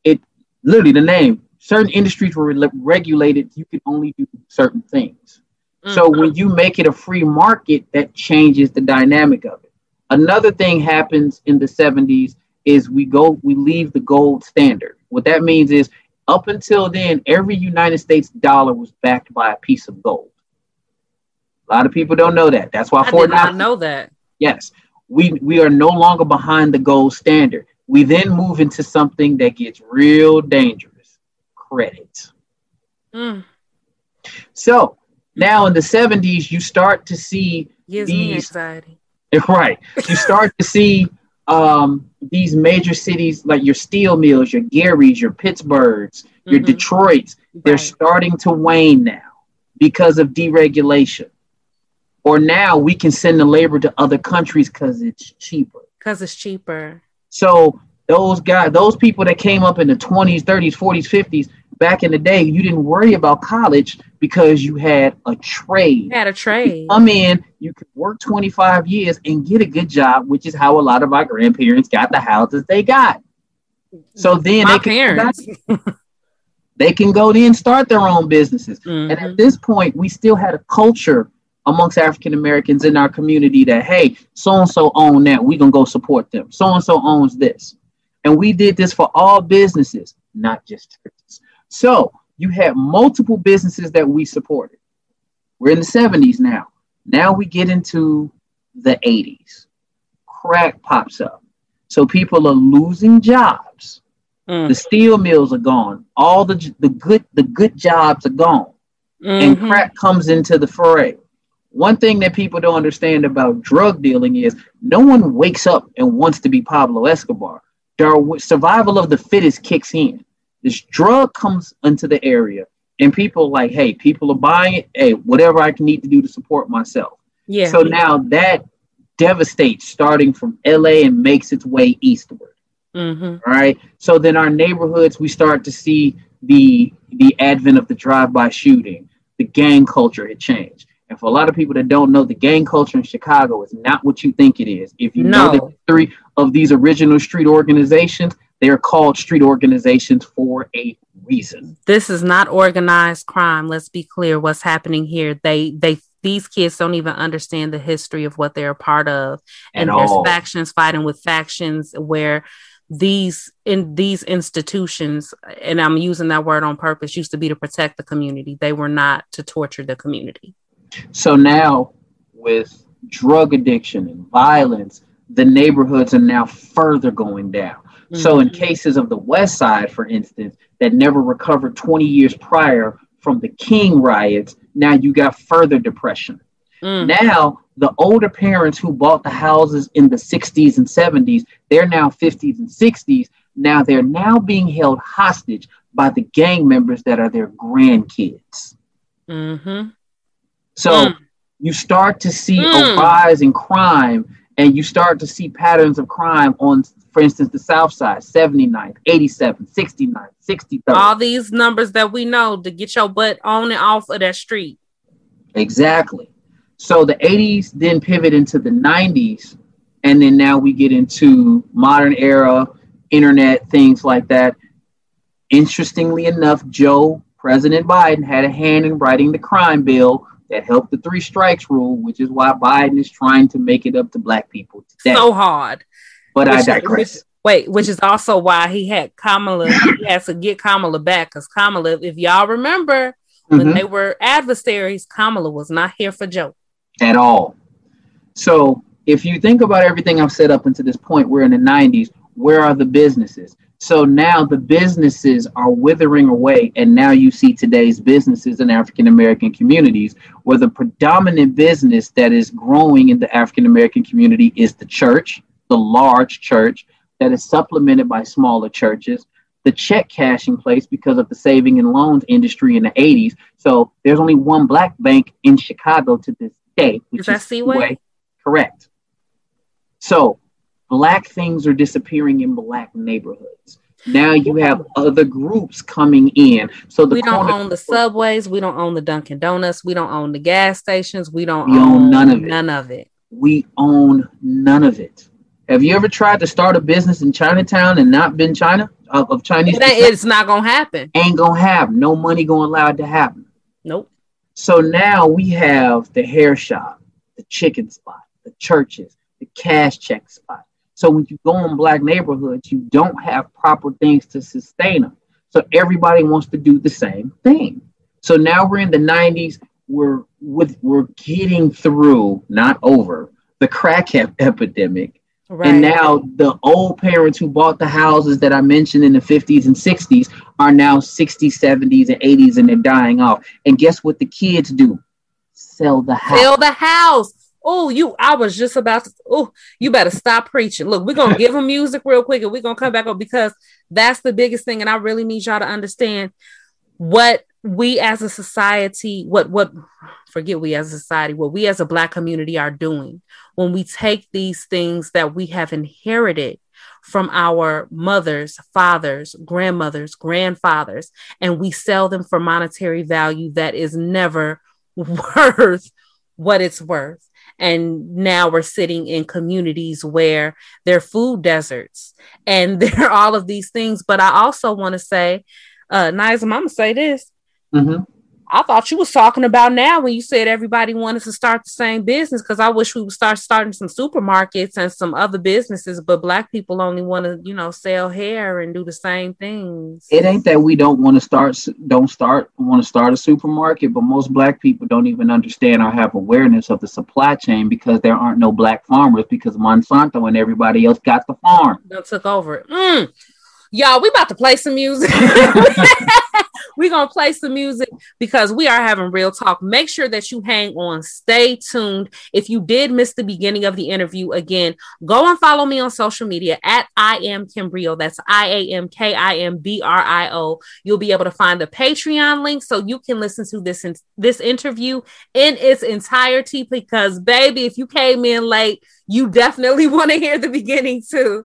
it literally the name. Certain industries were re- regulated. You could only do certain things. Mm. So when you make it a free market, that changes the dynamic of it. Another thing happens in the 70s is we go we leave the gold standard. What that means is up until then, every United States dollar was backed by a piece of gold. A lot of people don't know that. That's why I Fort did not know that. Yes, we we are no longer behind the gold standard. We then move into something that gets real dangerous: credit. Mm, So now in the '70s, you start to see gives me these anxiety. right. You start to see um, these major cities like your steel mills, your Garys, your Pittsburghs, your Mhm. Detroits. They're starting to wane now because of deregulation. Or now we can send the labor to other countries because it's cheaper. Because it's cheaper. So those guys, those people that came up in the 20s, 30s, 40s, 50s, back in the day, you didn't worry about college because you had a trade. Had a trade. Come in, you could work 25 years and get a good job, which is how a lot of our grandparents got the houses they got. So then My they can parents. they can go then start their own businesses. And Mm-hmm. at this point, we still had a culture amongst African Americans in our community that hey, so and so own that, we're gonna go support them. So and so owns this, and we did this for all businesses, not just churches. So you had multiple businesses that we supported. We're in the 70s now. Now we get into the 80s. Crack pops up. So people are losing jobs. Mm. The steel mills are gone. All the the good the good jobs are gone. And Mhm. crack comes into the fray. One thing that people don't understand about drug dealing is no one wakes up and wants to be Pablo Escobar. Survival of the fittest kicks in. This drug comes into the area, and people like, hey, people are buying it. Hey, whatever I can need to do to support myself. Yeah. So now that devastates starting from LA and makes its way eastward. Mhm. All right. So then our neighborhoods, we start to see the the advent of the drive-by shooting. The gang culture had changed. And for a lot of people that don't know, the gang culture in Chicago is not what you think it is. If you know the No. history of these original street organizations, they are called street organizations for a reason. this is not organized crime. Let's be clear what's happening here. They they these kids don't even understand the history of what they're a part of. And there's factions fighting with factions where these in these institutions and i'm using that word on purpose used to be to protect the community. They were not to torture the community. So now, with drug addiction and violence, the neighborhoods are now further going down. So, in cases of the West Side, for instance, that never recovered 20 years prior from the King riots, now you got further depression. Now, the older parents who bought the houses in the 60s and 70s, they're now 50s and 60s. Now they're now being held hostage by the gang members that are their grandkids. mm-hmm. So Mm. you start to see Mm. a rise in crime and you start to see patterns of crime on, for instance, the South Side 79th, 87th, 69th, 63rd. all these numbers that we know to get your butt on and off of that street Exactly. So the 80s then pivot into the 90s, and then now we get into modern era, internet, things like that. Interestingly enough, Joe, President Biden, had a hand in writing the crime bill that helped the three strikes rule, which is why Biden is trying to make it up to black people today. so hard but I digress. which- wait, which is also why he had Kamala. he has to get Kamala back because Kamala, if y'all remember when Mhm. they were adversaries, Kamala was not here for Joe. at all. So if you think about everything I've said up until this point, we're in the 90s. Where are the businesses? So now the businesses are withering away, and now you see today's businesses in African American communities, where the predominant business that is growing in the African American community is the church, the large church that is supplemented by smaller churches. The check cashing place because of the saving and loans industry in the 80s. So there's only one black bank in Chicago to this day, which Is that Seaway? Correct. So black things are disappearing in black neighborhoods. Now you have other groups coming in. So the we don't own the subways, we don't own the Dunkin' Donuts, we don't own the gas stations, we don't We own own none of it. None of it. we own none of it. Have you ever tried to start a business in Chinatown and not been China of, of Chinese? It it's not gonna happen. ain't gonna have no money going allowed to happen. Nope. So now we have the hair shop, the chicken spot, the churches, the cash check spot. So when you go in black neighborhoods, you don't have proper things to sustain them. So everybody wants to do the same thing. So now we're in the 90s. We're with we're getting through, not over, the crack ep- epidemic. Right. And now the old parents who bought the houses that I mentioned in the 50s and 60s are now 60s, 70s, and 80s, and they're dying off. And guess what the kids do? Sell the house. Sell the house. Oh, you! I was just about to. Oh, you better stop preaching. Look, we're gonna give them music real quick, and we're gonna come back up because that's the biggest thing. And I really need y'all to understand what we as a society, what what forget we as a society, what we as a black community are doing when we take these things that we have inherited from our mothers, fathers, grandmothers, grandfathers, and we sell them for monetary value that is never worth what it's worth. And now we're sitting in communities where they're food deserts and there are all of these things. But I also want to say, uh, Niza, I'm gonna say this. Mhm. I thought you was talking about now when you said everybody wanted to start the same business because I wish we would start starting some supermarkets and some other businesses, but black people only want to, you know, sell hair and do the same things. It ain't that we don't want to start, don't start, want to start a supermarket, but most black people don't even understand or have awareness of the supply chain because there aren't no black farmers because Monsanto and everybody else got the farm. They took over it. Mm. Y'all, we about to play some music. We're gonna play some music because we are having real talk. Make sure that you hang on, stay tuned. If you did miss the beginning of the interview, again, go and follow me on social media at I am Kimbrio. That's I A M K I M B R I O. You'll be able to find the Patreon link so you can listen to this in, this interview in its entirety. Because, baby, if you came in late, you definitely want to hear the beginning too.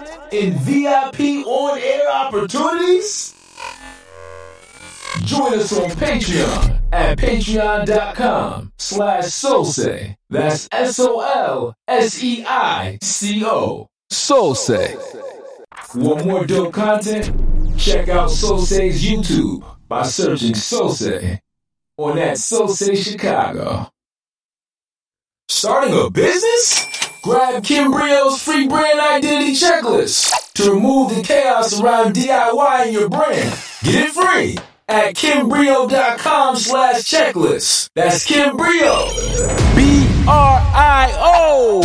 and VIP on-air opportunities? Join us on Patreon at patreon.com slash Soulsei. That's S-O-L-S-E-I-C-O. Soulsei. Want more dope content? Check out Soulsei's YouTube by searching Soulsei on that Soulsei Chicago. Starting a business? Grab Kim Kimbrio's free brand identity checklist to remove the chaos around DIY in your brand. Get it free at Kimbrio.com slash checklist. That's Kimbrio. B-R-I-O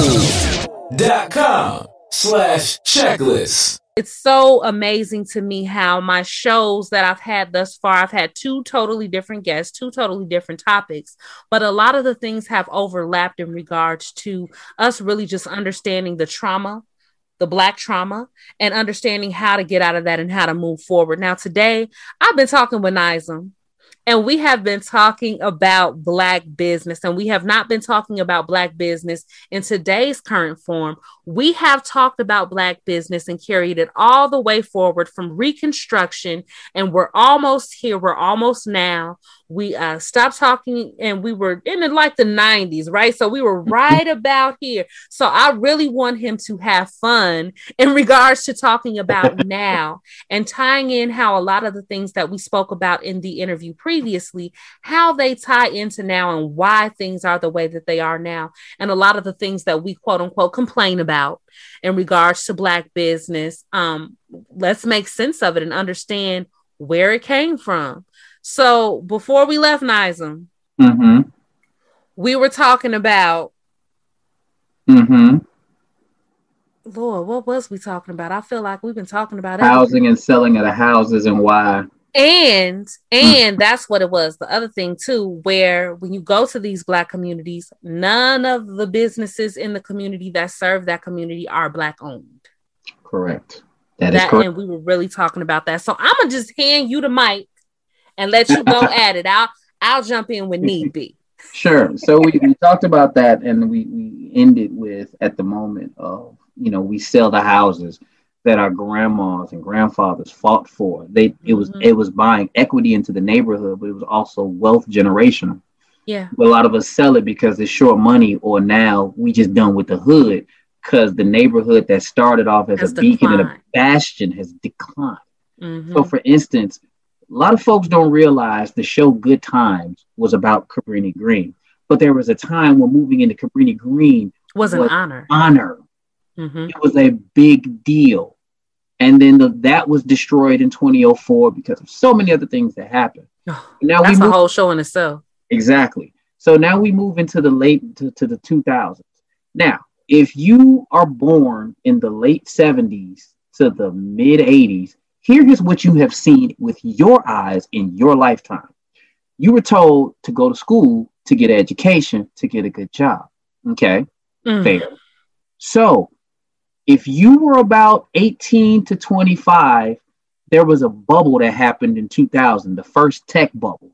dot com slash checklist. It's so amazing to me how my shows that I've had thus far, I've had two totally different guests, two totally different topics, but a lot of the things have overlapped in regards to us really just understanding the trauma, the Black trauma, and understanding how to get out of that and how to move forward. Now, today, I've been talking with Nizam. And we have been talking about Black business, and we have not been talking about Black business in today's current form. We have talked about Black business and carried it all the way forward from Reconstruction, and we're almost here. We're almost now. We uh, stopped talking, and we were in the, like the 90s, right? So we were right about here. So I really want him to have fun in regards to talking about now and tying in how a lot of the things that we spoke about in the interview previously, how they tie into now and why things are the way that they are now, and a lot of the things that we quote unquote complain about in regards to Black business. Um, let's make sense of it and understand where it came from. So before we left Nizam, Mm-hmm. we were talking about Mm-hmm. Lord, what was we talking about? I feel like we've been talking about Housing and selling of the houses and why. And and that's what it was. The other thing too, where when you go to these black communities, none of the businesses in the community that serve that community are black owned. Correct. That is correct. and we were really talking about that. So I'm gonna just hand you the mic and let you go at it. I'll I'll jump in when need be. Sure. So we, we talked about that and we, we ended with at the moment of, you know, we sell the houses. that our grandmas and grandfathers fought for. They it was Mhm. it was buying equity into the neighborhood, but it was also wealth generational. Yeah. But a lot of us sell it because it's short money, or now we just done with the hood because the neighborhood that started off as Has a beacon and a bastion has declined. Mhm. So, for instance, a lot of folks don't realize the show Good Times was about Cabrini Green, but there was a time when moving into Cabrini Green was an honor. honor. Mhm. It was a big deal. And then the, that was destroyed in 2004 because of so many other things that happened. Now That's we a move, whole show in itself. exactly. So now we move into the late to, to the 2000s. Now, if you are born in the late 70s to the mid 80s, here is what you have seen with your eyes in your lifetime. You were told to go to school to get education to get a good job. Okay, Mm. fair. So, if you were about 18 to 25, there was a bubble that happened in 2000, the first tech bubble.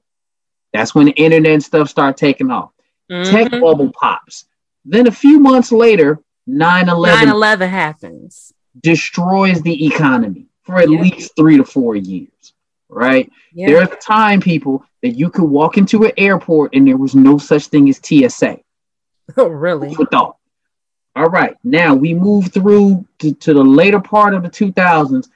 That's when the internet and stuff started taking off. Tech Mhm. bubble pops. Then a few months later, 9 11 9/11 happens. destroys the economy for at least three to four years, right? Yeah. There's a time, people, that you could walk into an airport and there was no such thing as TSA. Oh, really? Who thought? All right, now we move through to, to the later part of the 2000s.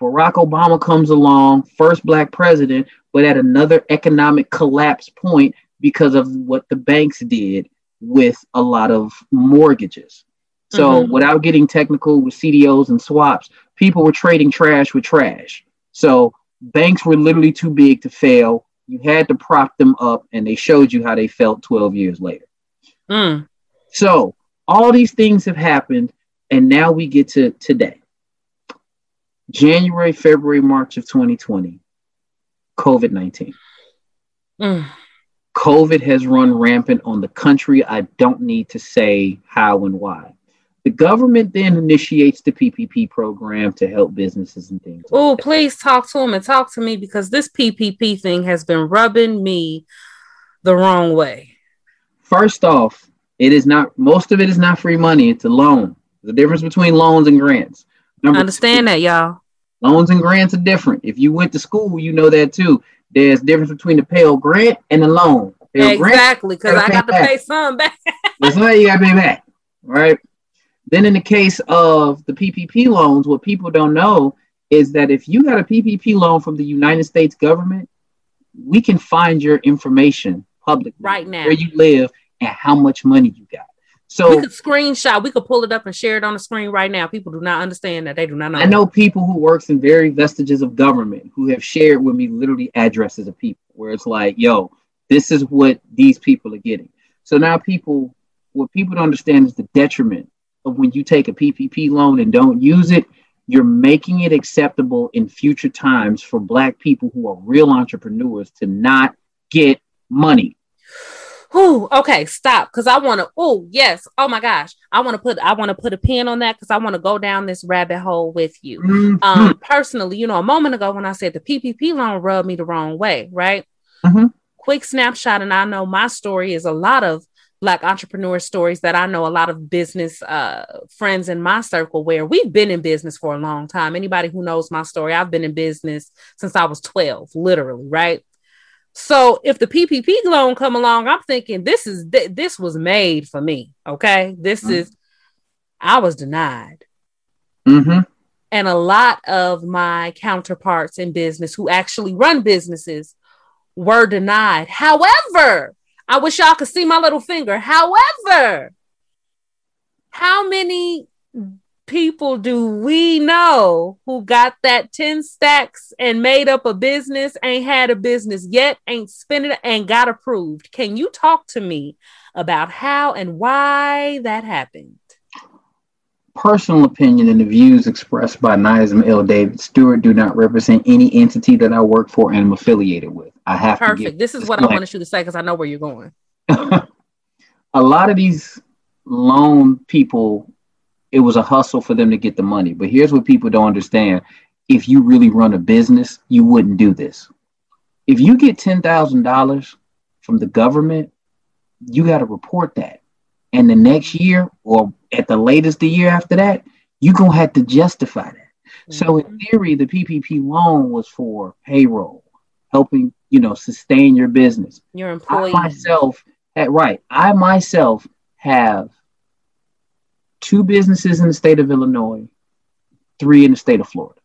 Barack Obama comes along, first black president, but at another economic collapse point because of what the banks did with a lot of mortgages. So, Mhm. without getting technical with CDOs and swaps, people were trading trash with trash. So, banks were literally too big to fail. You had to prop them up, and they showed you how they felt 12 years later. Mm. So all these things have happened, and now we get to today. January, February, March of 2020, COVID 19. Mm. COVID has run rampant on the country. I don't need to say how and why. The government then initiates the PPP program to help businesses and things. Oh, please talk to him and talk to me because this PPP thing has been rubbing me the wrong way. First off, it is not most of it is not free money, it's a loan. The difference between loans and grants. Number Understand that, y'all. Loans and grants are different. If you went to school, you know that too. There's difference between the Pell Grant and the loan. Pell Exactly, because I got to back. pay some back. That's why you gotta pay back, right? Then in the case of the PPP loans, what people don't know is that if you got a PPP loan from the United States government, we can find your information publicly, Right now. where you live and how much money you got. So we could screenshot, we could pull it up and share it on the screen right now. People do not understand that. They do not know. I know people who works in very vestiges of government who have shared with me literally addresses of people where it's like, yo, this is what these people are getting. So now people, what people don't understand is the detriment of when you take a PPP loan and don't use it, you're making it acceptable in future times for black people who are real entrepreneurs to not get money. Whew, okay, stop. Cause I want to. Oh, yes. Oh my gosh. I want to put. I want to put a pin on that because I want to go down this rabbit hole with you. Mm-hmm. Um, personally, you know, a moment ago when I said the PPP loan rubbed me the wrong way, right? Mm-hmm. Quick snapshot, and I know my story is a lot of black entrepreneur stories that I know a lot of business uh, friends in my circle where we've been in business for a long time. Anybody who knows my story, I've been in business since I was 12, literally, right? So if the PPP loan come along, I'm thinking this is th- this was made for me. Okay, this Mhm. is I was denied, Mm-hmm. and a lot of my counterparts in business who actually run businesses were denied. However, I wish y'all could see my little finger. However, how many people do we know who got that 10 stacks and made up a business, ain't had a business yet, ain't spent it, and got approved? Can you talk to me about how and why that happened? Personal opinion and the views expressed by Nizam L. David Stewart do not represent any entity that I work for and am affiliated with. I have to Perfect. This is what I wanted you to say because I know where you're going. a lot of these loan people, it was a hustle for them to get the money. But here's what people don't understand. If you really run a business, you wouldn't do this. If you get $10,000 from the government, you got to report that. And the next year, or at the latest the year after that, you're going to have to justify that. So in mm-hmm. theory, the PPP loan was for payroll, helping you know sustain your business. Your employees. I myself, had, right? I myself have two businesses in the state of Illinois, three in the state of Florida.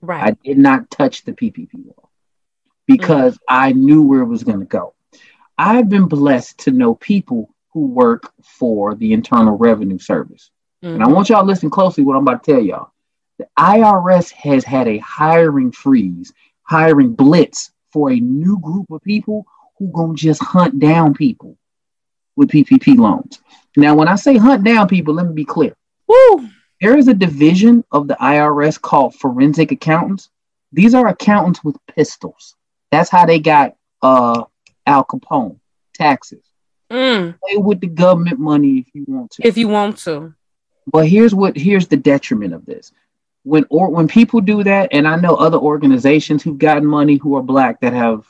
Right. I did not touch the PPP law because mm. I knew where it was going to go. I've been blessed to know people who work for the Internal Revenue Service. And I Mhm. want y'all to listen closely what I'm about to tell y'all. The IRS has had a hiring freeze, hiring blitz for a new group of people who going to just hunt down people with PPP loans. Now, when I say hunt down people, let me be clear. Woo. There is a division of the IRS called forensic accountants. These are accountants with pistols. That's how they got uh, Al Capone taxes. Mm. Play with the government money if you want to. If you want to. But here's what here's the detriment of this. When or when people do that, and I know other organizations who've gotten money who are black that have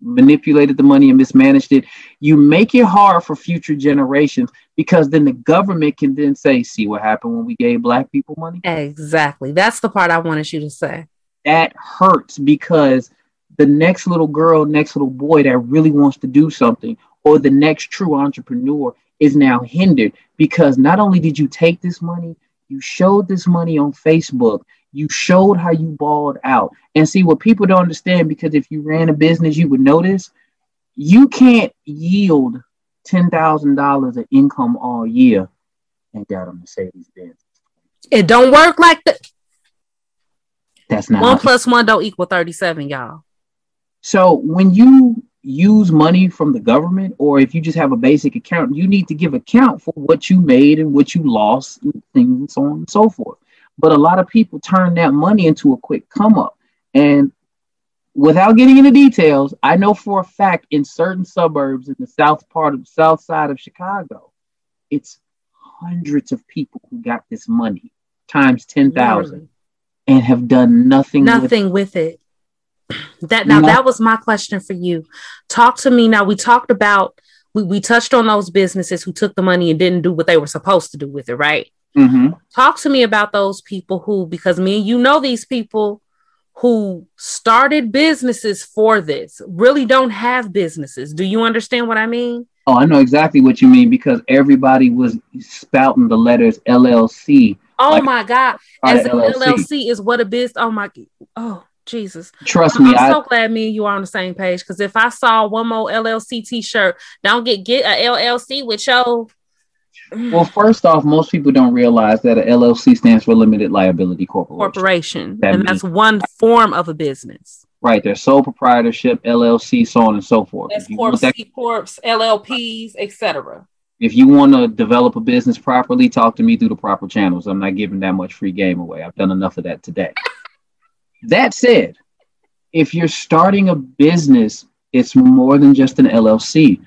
manipulated the money and mismanaged it, you make it hard for future generations because then the government can then say, see what happened when we gave black people money? Exactly. That's the part I wanted you to say. That hurts because the next little girl, next little boy that really wants to do something, or the next true entrepreneur is now hindered because not only did you take this money, you showed this money on Facebook, you showed how you balled out. And see what people don't understand because if you ran a business, you would notice you can't yield $10,000 of income all year and got a Mercedes Benz. It don't work like that. That's not One plus one don't equal 37, y'all. So when you use money from the government, or if you just have a basic account, you need to give account for what you made and what you lost, and things and so on and so forth. But a lot of people turn that money into a quick come up. And without getting into details, I know for a fact in certain suburbs in the south part of the south side of Chicago, it's hundreds of people who got this money times ten thousand and have done nothing. with Nothing with it. That now No. that was my question for you. Talk to me now. We talked about we, we touched on those businesses who took the money and didn't do what they were supposed to do with it, right? mm-hmm. Talk to me about those people who, because me and you know these people who started businesses for this, really don't have businesses. Do you understand what I mean? Oh, I know exactly what you mean because everybody was spouting the letters LLC. Oh Like, my God. As an LLC. LLC is what a biz. Oh my oh Jesus. Trust I'm, me, I'm I- so glad me and you are on the same page. Cause if I saw one more LLC t-shirt, don't get get a LLC with your Well, first off, most people don't realize that a LLC stands for Limited Liability Corporation. corporation. That and means- that's one form of a business. Right, there's sole proprietorship, LLC, so on and so forth. That's If corp, that- C corps, LLPs, etc. if you want to develop a business properly, talk to me through the proper channels. I'm not giving that much free game away. I've done enough of that today. That said, if you're starting a business, it's more than just an LLC.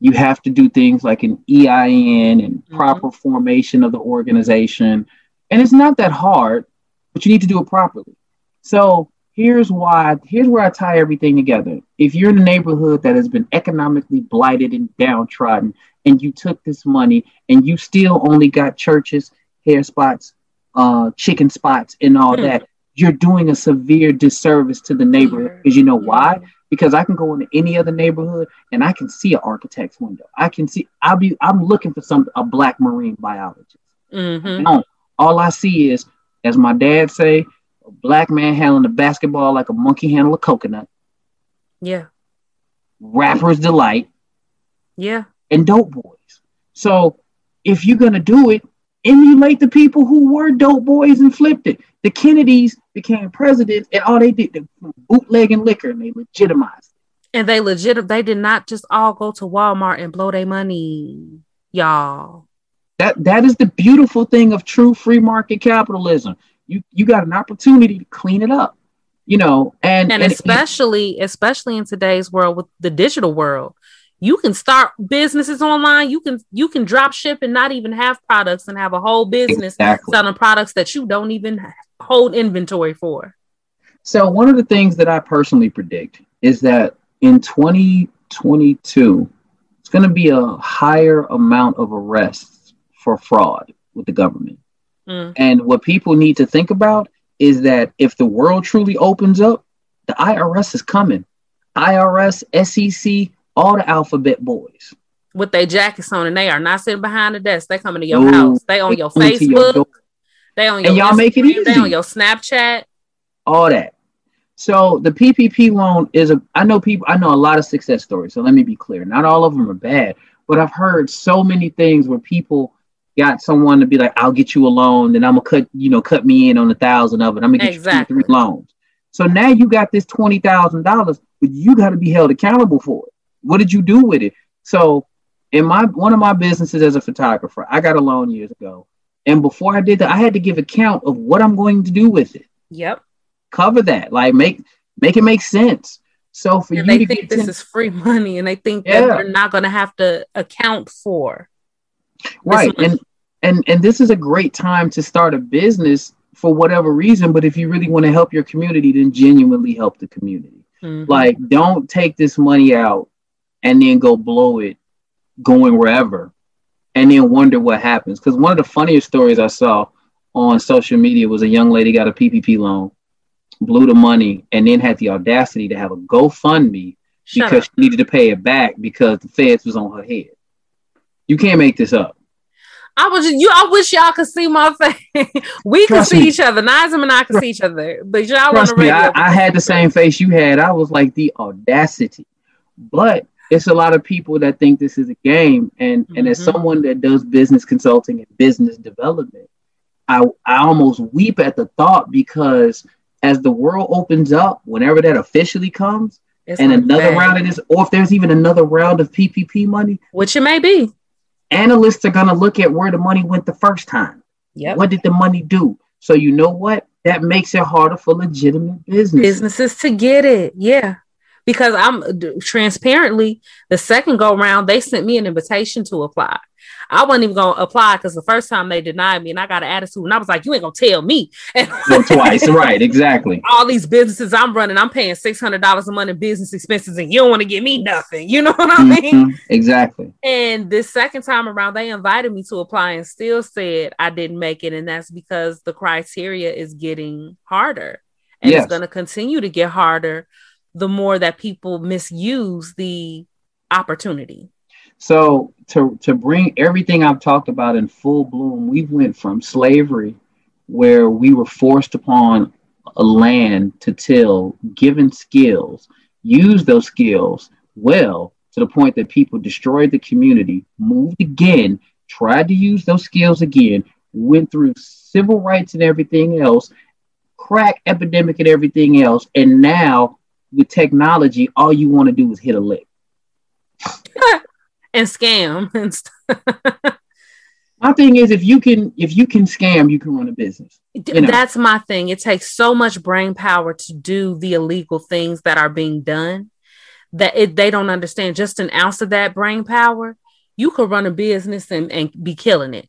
You have to do things like an EIN and proper formation of the organization. And it's not that hard, but you need to do it properly. So here's why, here's where I tie everything together. If you're in a neighborhood that has been economically blighted and downtrodden, and you took this money and you still only got churches, hair spots, uh, chicken spots, and all Hmm. that, you're doing a severe disservice to the neighborhood. Because you know why? Because I can go into any other neighborhood and I can see an architect's window. I can see. I'll be. I'm looking for some a black marine biologist. Mm-hmm. No, all I see is, as my dad say, a black man handling a basketball like a monkey handle a coconut. Yeah. Rapper's delight. Yeah. and dope boys. So if you're gonna do it, emulate the people who were dope boys and flipped it. The Kennedys became presidents, and all they did they bootlegging liquor, and they legitimized. And they legit they did not just all go to Walmart and blow their money, y'all. That that is the beautiful thing of true free market capitalism. You you got an opportunity to clean it up, you know, and and, especially especially in today's world with the digital world you can start businesses online you can you can drop ship and not even have products and have a whole business Exactly. selling products that you don't even hold inventory for So one of the things that I personally predict is that in 2022, it's going to be a higher amount of arrests for fraud with the government. Mm. And what people need to think about is that if the world truly opens up, the IRS is coming. IRS, SEC, all the alphabet boys. With their jackets on, and they are not sitting behind the desk. They coming to your No, house. They on your to your Facebook. they on your And y'all make it Instagram, They on your Snapchat. all that. So the PPP loan is a. I know people. I know a lot of success stories. So let me be clear. Not all of them are bad, but I've heard so many things where people got someone to be like, "I'll get you a loan, then I'm gonna cut, you know, cut me in on a thousand of it. I'm gonna get Exactly. you two three loans." So now you got this twenty thousand dollars, but you got to be held accountable for it. What did you do with it? So in my one of my businesses as a photographer, I got a loan years ago, and before I did that, I had to give account of what I'm going to do with it Yep. cover that like make make it make sense so for And you they think this 10 is free money, and they think Yeah. that they're not going to have to account for. right and and and this is a great time to start a business for whatever reason but if you really want to help your community then genuinely help the community Mhm. like don't take this money out and then go blow it going wherever and then wonder what happens because one of the funniest stories i saw on social media was a young lady got a ppp loan blew the money and then had the audacity to have a gofundme Shut because up. she needed to pay it back because the feds was on her head you can't make this up I was just, you. I wish y'all could see my face. we could see me. each other. Nizam and I could see each other, but y'all on Trust me. I, I had the same face you had. I was like the audacity. But it's a lot of people that think this is a game. And and as Mhm. someone that does business consulting and business development, I I almost weep at the thought because as the world opens up, whenever that officially comes, It's and another bad. round of this, or if there's even another round of PPP money, which it may be, analysts are gonna look at where the money went the first time. Yep. What did the money do? So you know what? That makes it harder for legitimate business. businesses to get it. Yeah. Because I'm d- transparently the second go round, they sent me an invitation to apply. I wasn't even gonna apply because the first time they denied me and I got an attitude and I was like, you ain't gonna tell me. And twice, right? Exactly. all these businesses I'm running, I'm paying six hundred dollars a month in business expenses, and you don't want to give me nothing. You know what I mean? Mhm, Exactly. And this second time around, they invited me to apply and still said I didn't make it. And that's because the criteria is getting harder. And Yes. it's going to continue to get harder the more that people misuse the opportunity. So to to bring everything I've talked about in full bloom, we went from slavery, where we were forced upon a land to till, given skills, use those skills well to the point that people destroyed the community, moved again, tried to use those skills again, went through civil rights and everything else, crack epidemic and everything else, and now with technology, all you want to do is hit a lick. and scam and stuff. My thing is, if you can, if you can scam, you can run a business. You know. That's my thing. It takes so much brain power to do the illegal things that are being done that it, they don't understand. Just an ounce of that brain power, you could run a business and, and be killing it.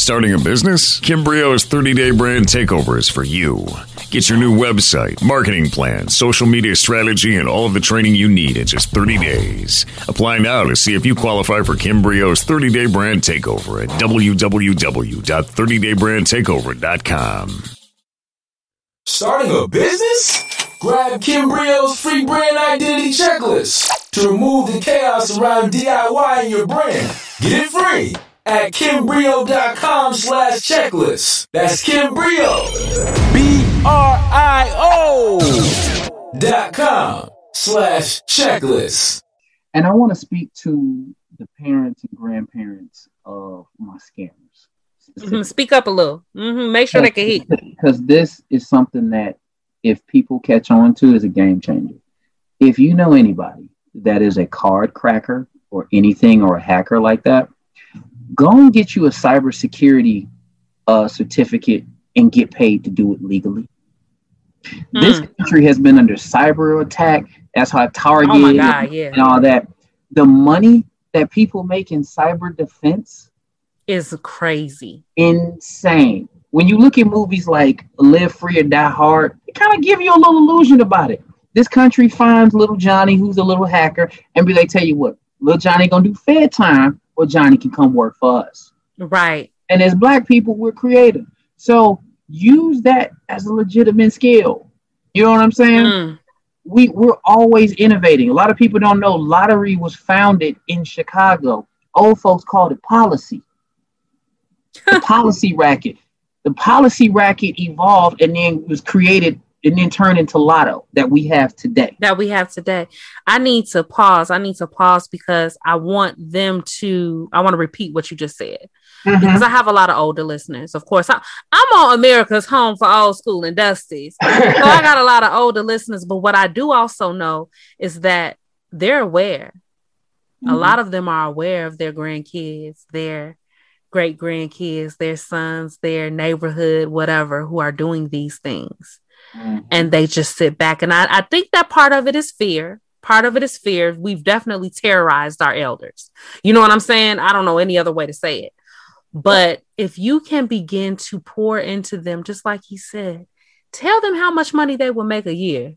Starting a business? Kimbrio's 30 day brand takeover is for you. Get your new website, marketing plan, social media strategy, and all of the training you need in just 30 days. Apply now to see if you qualify for Kimbrio's 30 day brand takeover at www.30daybrandtakeover.com. Starting a business? Grab Kimbrio's free brand identity checklist to remove the chaos around DIY in your brand. Get it free at Kimbrio.com slash checklist. That's Kimbrio. B-R-I-O dot com slash checklist. And I want to speak to the parents and grandparents of my scammers. Mhm, Speak up a little. Mm-hmm. Make sure they can hear. Because this is something that if people catch on to is a game changer. If you know anybody that is a card cracker or anything or a hacker like that, go and get you a cybersecurity uh, certificate and get paid to do it legally. This country has been under cyber attack. That's how Target Oh God, yeah. and all that. The money that people make in cyber defense is crazy. Insane. When you look at movies like Live Free or Die Hard, it kind of give you a little illusion about it. This country finds little Johnny, who's a little hacker, and be like, tell you what, little Johnny gonna do fair time, or Johnny can come work for us. Right. And as black people, we're creative. So use that as a legitimate skill. You know what I'm saying? Mm. We we're always innovating. A lot of people don't know lottery was founded in Chicago. Old folks called it policy. The policy racket. The policy racket evolved and then was created and then turn into lotto that we have today. that we have today. I need to pause. I need to pause because I want them to, I want to repeat what you just said. Mm-hmm. Because I have a lot of older listeners. Of course, I, I'm on America's Home for Old School and Dusties. so I got a lot of older listeners. But what I do also know is that they're aware. A Mhm. lot of them are aware of their grandkids, their great grandkids, their sons, their neighborhood, whatever, who are doing these things Mm-hmm. and they just sit back. And I, I think that part of it is fear. Part of it is fear. We've definitely terrorized our elders. You know what I'm saying? I don't know any other way to say it. But if you can begin to pour into them, just like he said, tell them how much money they will make a year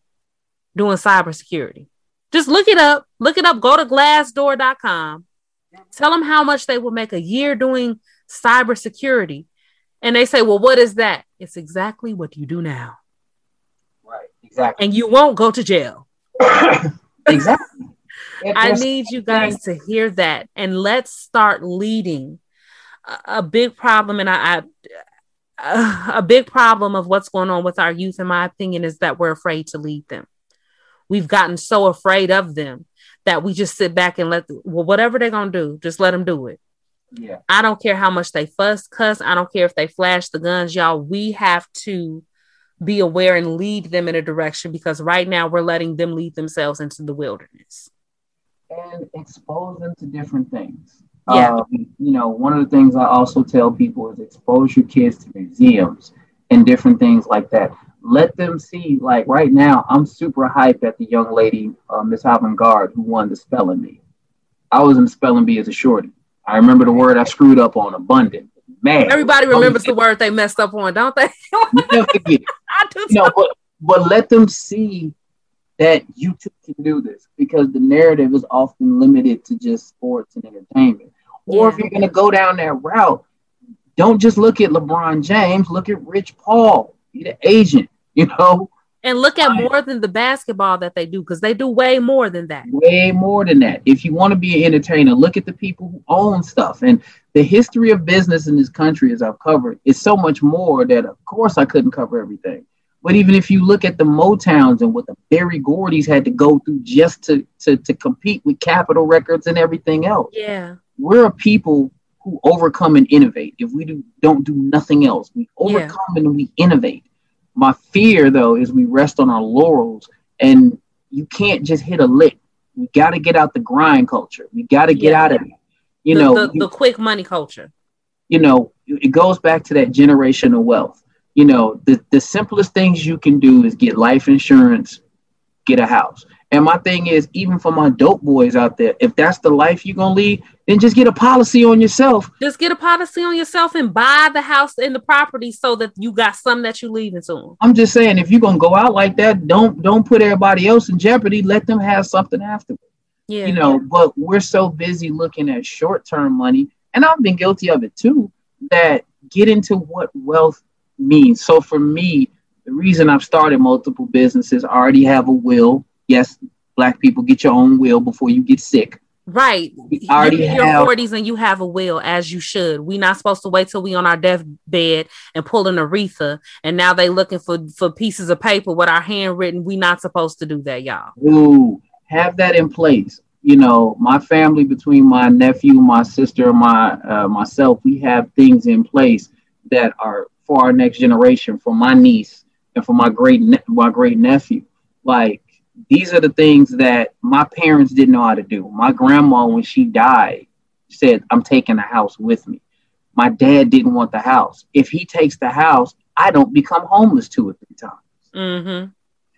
doing cybersecurity. Just look it up. Look it up. Go to glassdoor.com. Tell them how much they will make a year doing cybersecurity. And they say, well, what is that? It's exactly what you do now Exactly. and you won't go to jail. exactly. I need you guys to hear that and let's start leading. A, a big problem, and I, I a big problem of what's going on with our youth, in my opinion, is that we're afraid to lead them. We've gotten so afraid of them that we just sit back and let well, whatever they're gonna do, just let them do it. Yeah. I don't care how much they fuss, cuss. I don't care if they flash the guns, y'all. We have to be aware and lead them in a direction because right now we're letting them lead themselves into the wilderness. and expose them to different things. Yeah. Um, you know, one of the things I also tell people is expose your kids to museums and different things like that. Let them see, like right now, I'm super hype at the young lady, uh, Miss Avant-Garde, who won the spelling bee. I was in the spelling bee as a shorty. I remember the word I screwed up on, abundant. Man, Everybody remembers oh, the word they messed up on, don't they? never forget. I do know, but, but let them see that you too can do this because the narrative is often limited to just sports and entertainment. Or if you're going to go down that route, don't just look at LeBron James, look at Rich Paul, be the agent, you know, And look at more than the basketball that they do because they do way more than that. way more than that. If you want to be an entertainer, look at the people who own stuff. And the history of business in this country, as I've covered, is so much more that, of course, I couldn't cover everything. But even if you look at the Motowns and what the Berry Gordys had to go through just to, to, to compete with Capitol Records and everything else, Yeah. we're a people who overcome and innovate. If we do, don't do nothing else, we overcome and we innovate. My fear, though, is we rest on our laurels and you can't just hit a lick. We got to get out the grind culture. We got to get Yeah. out of. You the, know, the, the quick money culture. you know, it goes back to that generational wealth. You know, the, the simplest things you can do is get life insurance get a house. And my thing is, even for my dope boys out there, if that's the life you're gonna lead, then just get a policy on yourself. Just get a policy on yourself and buy the house and the property so that you got some that you leaving to them. I'm just saying, if you're gonna go out like that, don't don't put everybody else in jeopardy. Let them have something afterwards. Yeah, you know. But we're so busy looking at short term money, and I've been guilty of it too. That get into what wealth means. So for me, the reason I've started multiple businesses, I already have a will. Yes, black people get your own will before you get sick. Right. I already You're in your have- 40s and you have a will as you should. We're not supposed to wait till we on our deathbed and pull an Aretha and now they looking for for pieces of paper with our handwritten. We not supposed to do that, y'all. Ooh, have that in place. You know, my family between my nephew, my sister, my uh, myself, we have things in place that are for our next generation, for my niece and for my great ne- my great nephew. Like these are the things that my parents didn't know how to do. My grandma, when she died, said, "I'm taking the house with me." My dad didn't want the house. If he takes the house, I don't become homeless two or three times. Mm-hmm.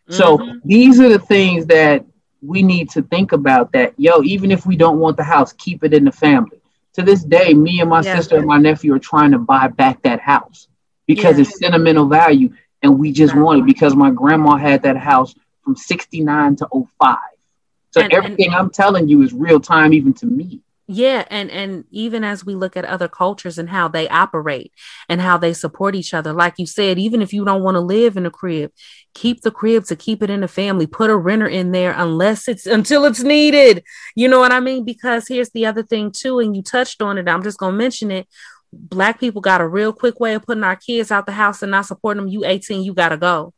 So these are the things that we need to think about that, yo, even if we don't want the house, keep it in the family. To this day, me and my Yeah. sister and my nephew are trying to buy back that house because Yeah. it's sentimental value and we just want it because my grandma had that house from 69 to 05. So And- and- everything I'm telling you is real time even to me. Yeah, and and even as we look at other cultures and how they operate and how they support each other, like you said, even if you don't want to live in a crib, keep the crib to keep it in the family. Put a renter in there unless it's until it's needed. You know what I mean? Because here's the other thing too, and you touched on it. I'm just gonna mention it. Black people got a real quick way of putting our kids out the house and not supporting them. You 18, you gotta go.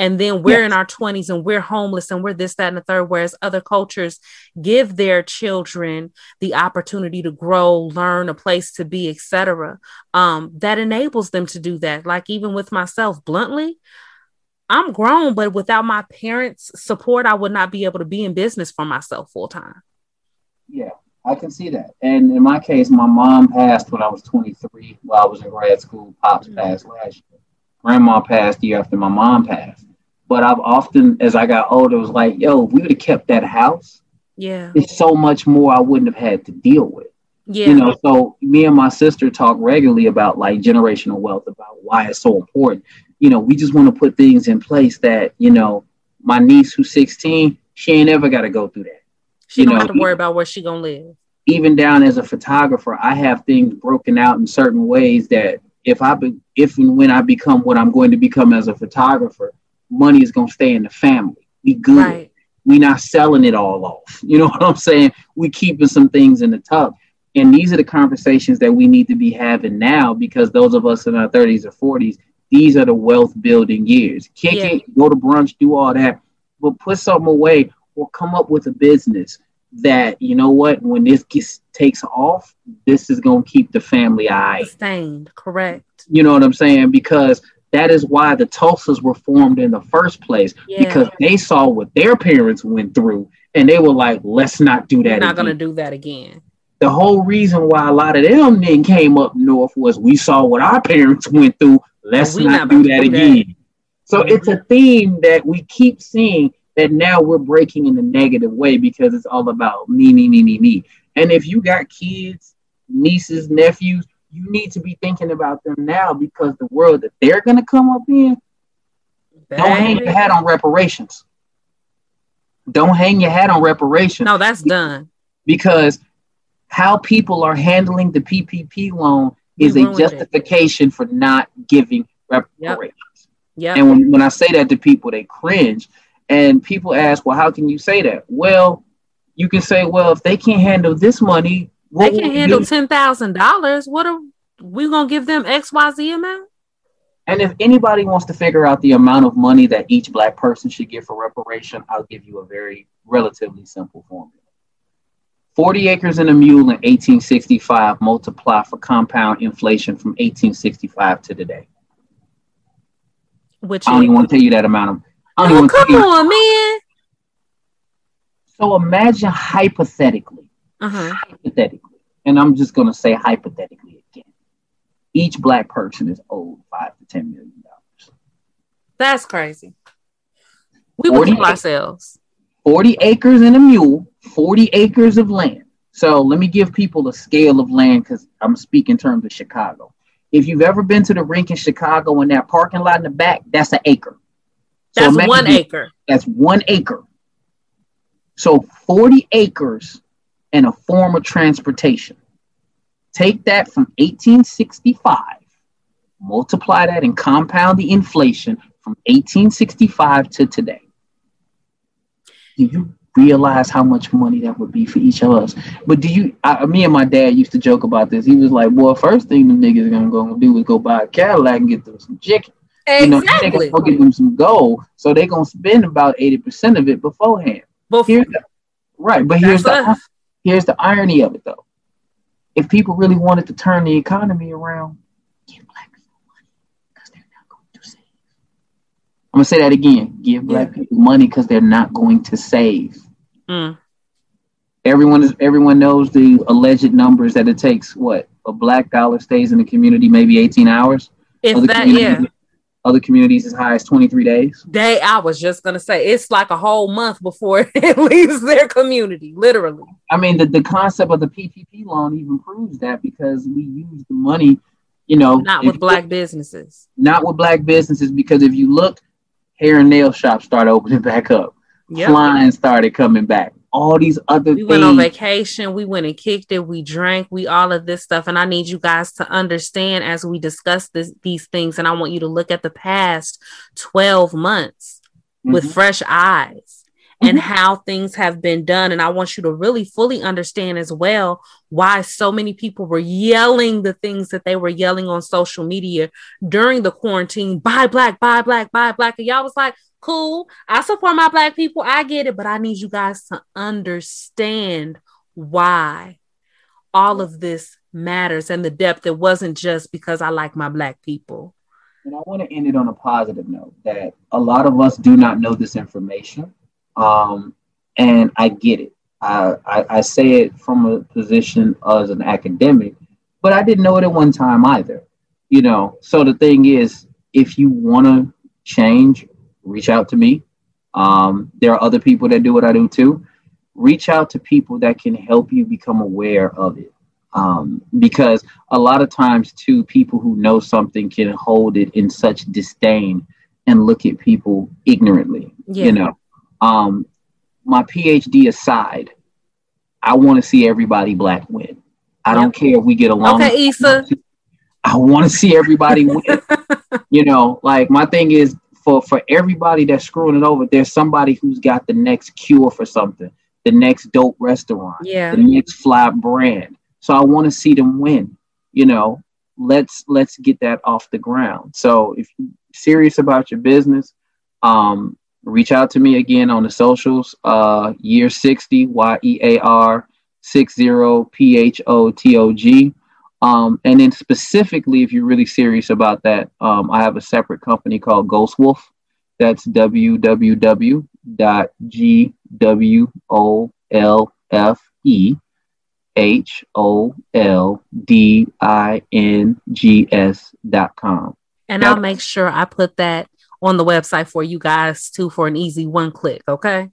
And then we're in our 20s and we're homeless and we're this, that, and the third. Whereas other cultures give their children the opportunity to grow, learn, a place to be, etc. Um, that enables them to do that. Like even with myself, bluntly, I'm grown, but without my parents' support, I would not be able to be in business for myself full time. Yeah, I can see that. And in my case, my mom passed when I was 23 while I was in grad school. Pops passed last year. Grandma passed the year after my mom passed. But I've often, as I got older, was like, yo, if we would have kept that house, Yeah. it's so much more I wouldn't have had to deal with. Yeah. You know, so me and my sister talk regularly about like generational wealth, about why it's so important. You know, we just want to put things in place that, you know, my niece who's 16, she ain't ever got to go through that. she you don't know, have to worry about where she gonna live. even down as a photographer, I have things broken out in certain ways that if I be, if and when I become what I'm going to become as a photographer, money is going to stay in the family. We good. Right. We not selling it all off. You know what I'm saying? We keeping some things in the tub. And these are the conversations that we need to be having now because those of us in our 30s or 40s, these are the wealth building years. Kick Yeah. it, go to brunch, do all that, but put something away or come up with a business that you know what when this gets takes off this is going to keep the family eye Sustained, correct. you know what i'm saying because that is why the tulsas were formed in the first place Yeah. because they saw what their parents went through and they were like let's not do We're that not gonna do that again. the whole reason why a lot of them then came up north was we saw what our parents went through let's We not, not do that do that. again so mm-hmm. it's a theme that we keep seeing that now we're breaking in a negative way because it's all about me, me, me, me, me. And if you got kids, nieces, nephews, you need to be thinking about them now because the world that they're gonna come up in, don't hang your hat on reparations. Don't hang your hat on reparations. No, that's done. Because how people are handling the PPP loan is a ruined it. justification for not giving reparations. Yep. And when, when I say that to people, they cringe. And people ask, well, how can you say that? Well, you can say, well, if they can't handle this money, what they can handle ten thousand dollars. What are we gonna give them X Y Z amount? And if anybody wants to figure out the amount of money that each black person should get for reparation, I'll give you a very relatively simple formula. 40 acres and a mule in 1865 multiply for compound inflation from 1865 to today. Which I don't even want to tell you that amount of. I don't Oh, come on, man. So imagine hypothetically, Uh-huh. hypothetically, and I'm just going to say hypothetically again, each black person is owed five to ten million dollars. That's crazy. We will kill ourselves. 40 acres and a mule, 40 acres of land. So let me give people a scale of land because I'm speaking in terms of Chicago. If you've ever been to the rink in Chicago and that parking lot in the back, that's an acre. That's imagine one acre. That's one acre. So 40 acres and a form of transportation. Take that from 1865, multiply that and compound the inflation from 1865 to today. Do you realize how much money that would be for each of us? But do you, I, me and my dad used to joke about this. He was like, well, first thing the niggas are gonna go do is go buy a Cadillac and get them some chicken. You know, Exactly. get them some gold. So they're gonna spend about 80% of it beforehand. Here's the- right, but here's That's the. Here's the irony of it though. If people really wanted to turn the economy around, give black people money because they're not going to save. I'm gonna say that again. Give black people money because they're not going to save. Mm. Everyone is everyone knows the alleged numbers that it takes what a black dollar stays in the community maybe 18 hours. If that, yeah. Other communities as high as 23 days. They, I was just gonna say, it's like a whole month before it leaves their community, literally. I mean, the, the concept of the PPP loan even proves that because we use the money, you know, Not with black businesses. not with black businesses. Because if you look, hair and nail shops started opening back up, Yep. flying started coming back. All these other We things. went on vacation, we went and kicked it, we drank, we all of this stuff. And I need you guys to understand as we discuss this, these things, and I want you to look at the past 12 months with Mhm. fresh eyes and how things have been done. And I want you to really fully understand as well why so many people were yelling the things that they were yelling on social media during the quarantine buy black, buy black, buy black. And y'all was like, cool, I support my black people, I get it, but I need you guys to understand why all of this matters and the depth. It wasn't just because I like my black people. And I want to end it on a positive note that a lot of us do not know this information. Um, and I get it. I, I, I say it from a position as an academic, but I didn't know it at one time either. You know, so the thing is, if you want to change, reach out to me. Um, there are other people that do what I do too. Reach out to people that can help you become aware of it um, because a lot of times too people who know something can hold it in such disdain and look at people ignorantly Yeah. you know um, my phd aside i want to see everybody black win i don't care if we get along Okay, Issa. i want to see everybody win you know like my thing is for for everybody that's screwing it over there's somebody who's got the next cure for something the next dope restaurant Yeah. the next fly brand so I want to see them win. You know, let's let's get that off the ground. So if you're serious about your business, um, reach out to me again on the socials. Uh, year sixty Y E A R six zero P H O T O G. Um, and then specifically, if you're really serious about that, um, I have a separate company called Ghost Wolf. That's www.gwolfe H O L D I N G S dot com. And I'll make sure I put that on the website for you guys too for an easy one click. Okay.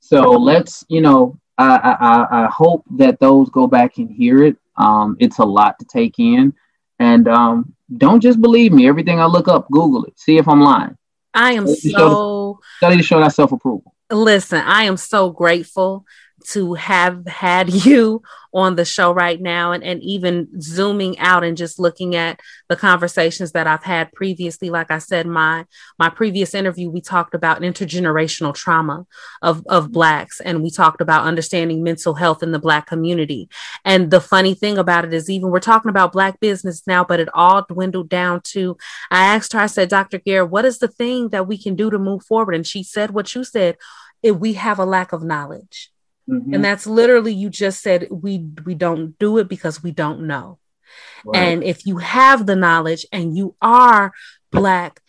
So let's, you know, I, I- I hope that those go back and hear it. Um, it's a lot to take in. And um, don't just believe me. Everything I look up, Google it. See if I'm lying. I am Study to show- so Study to show that self approval. listen, I am so grateful to have had you on the show right now and, and even zooming out and just looking at the conversations that I've had previously. Like I said, my my previous interview, we talked about intergenerational trauma of, of blacks and we talked about understanding mental health in the black community. And the funny thing about it is even we're talking about black business now, but it all dwindled down to I asked her, I said, Dr. Garrett, what is the thing that we can do to move forward? And she said what you said, we have a lack of knowledge. Mhm. And that's literally you just said we we don't do it because we don't know. Right. And if you have the knowledge and you are black,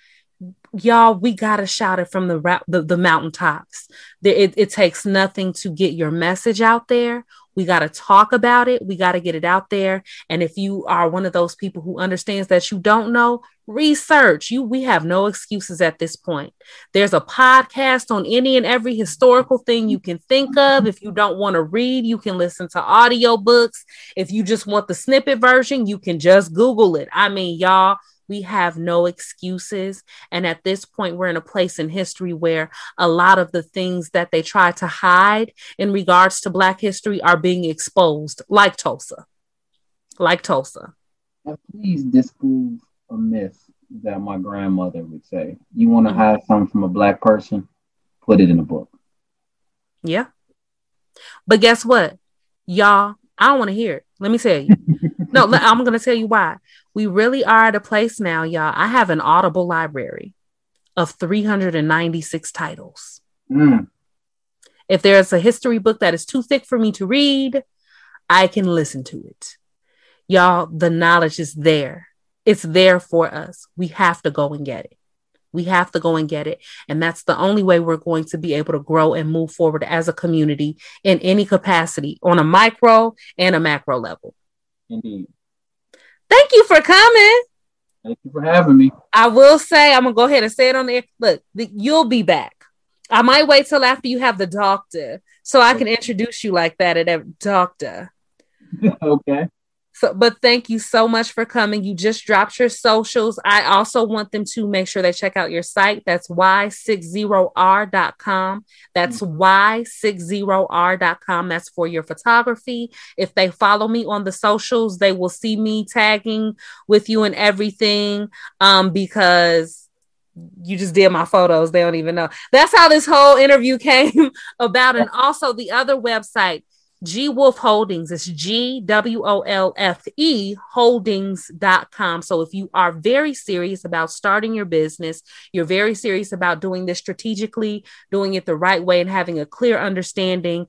y'all, we gotta shout it from the ra- the, the mountaintops. The- It, it takes nothing to get your message out there. We got to talk about it. We got to get it out there. And if you are one of those people who understands that you don't know, research. You we have no excuses at this point. There's a podcast on any and every historical thing you can think of. If you don't want to read you can listen to audiobooks. If you just want the snippet version you can just google it. I mean y'all we have no excuses. And at this point we're in a place in history where a lot of the things that they try to hide in regards to black history are being exposed like tulsa. Like tulsa. Now please disprove a myth that my grandmother would say. You want to hide something from a black person? Put it in a book. Yeah. But guess what? Y'all, I don't want to hear it. Let me tell you. no, I'm going to tell you why. We really are at a place now, y'all. I have an audible library of 396 titles. Mm. If there's a history book that is too thick for me to read, I can listen to it. Y'all, the knowledge is there. It's there for us. We have to go and get it. We have to go and get it. And that's the only way we're going to be able to grow and move forward as a community in any capacity on a micro and a macro level. Indeed. Thank you for coming. Thank you for having me. I will say, I'm going to go ahead and say it on there. Look, the, you'll be back. I might wait till after you have the doctor so I can introduce you like that at a doctor. okay. So, but thank you so much for coming. You just dropped your socials. I also want them to make sure they check out your site. That's y60r.com. That's y60r.com. That's for your photography. If they follow me on the socials, they will see me tagging with you and everything. Um, because you just did my photos. They don't even know. That's how this whole interview came about. And also the other website, G Wolf Holdings. It's G W O L F E holdings.com. So if you are very serious about starting your business, you're very serious about doing this strategically, doing it the right way, and having a clear understanding,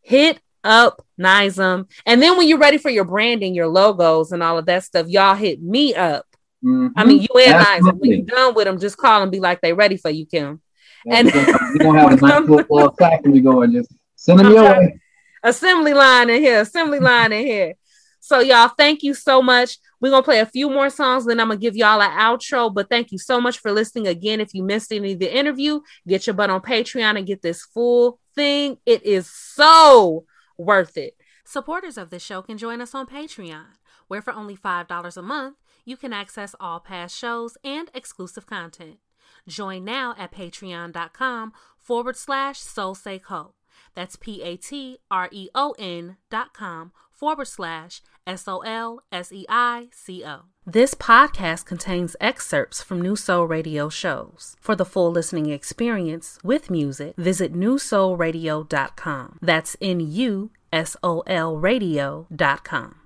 hit up Nizam. And then when you're ready for your branding, your logos, and all of that stuff, y'all hit me up. Mhm. I mean, you and Nizam. When you're done with them, just call and be like, they ready for you, Kim. And And we're gonna have a nice little factory going. Just send them I'm your way. Assembly line in here, assembly line in here. So y'all, thank you so much. We're gonna play a few more songs, then I'm gonna give y'all an outro. But thank you so much for listening again. If you missed any of the interview, get your butt on Patreon and get this full thing. It is so worth it. Supporters of this show can join us on Patreon, where for only $5 a month, you can access all past shows and exclusive content. Join now at patreon.com forward slash solseico. That's P A T R E O N dot com forward slash S O L S E I C O. This podcast contains excerpts from NuSol Radio shows. For the full listening experience with music, visit nusolradio.com. That's N U S O L radio.com.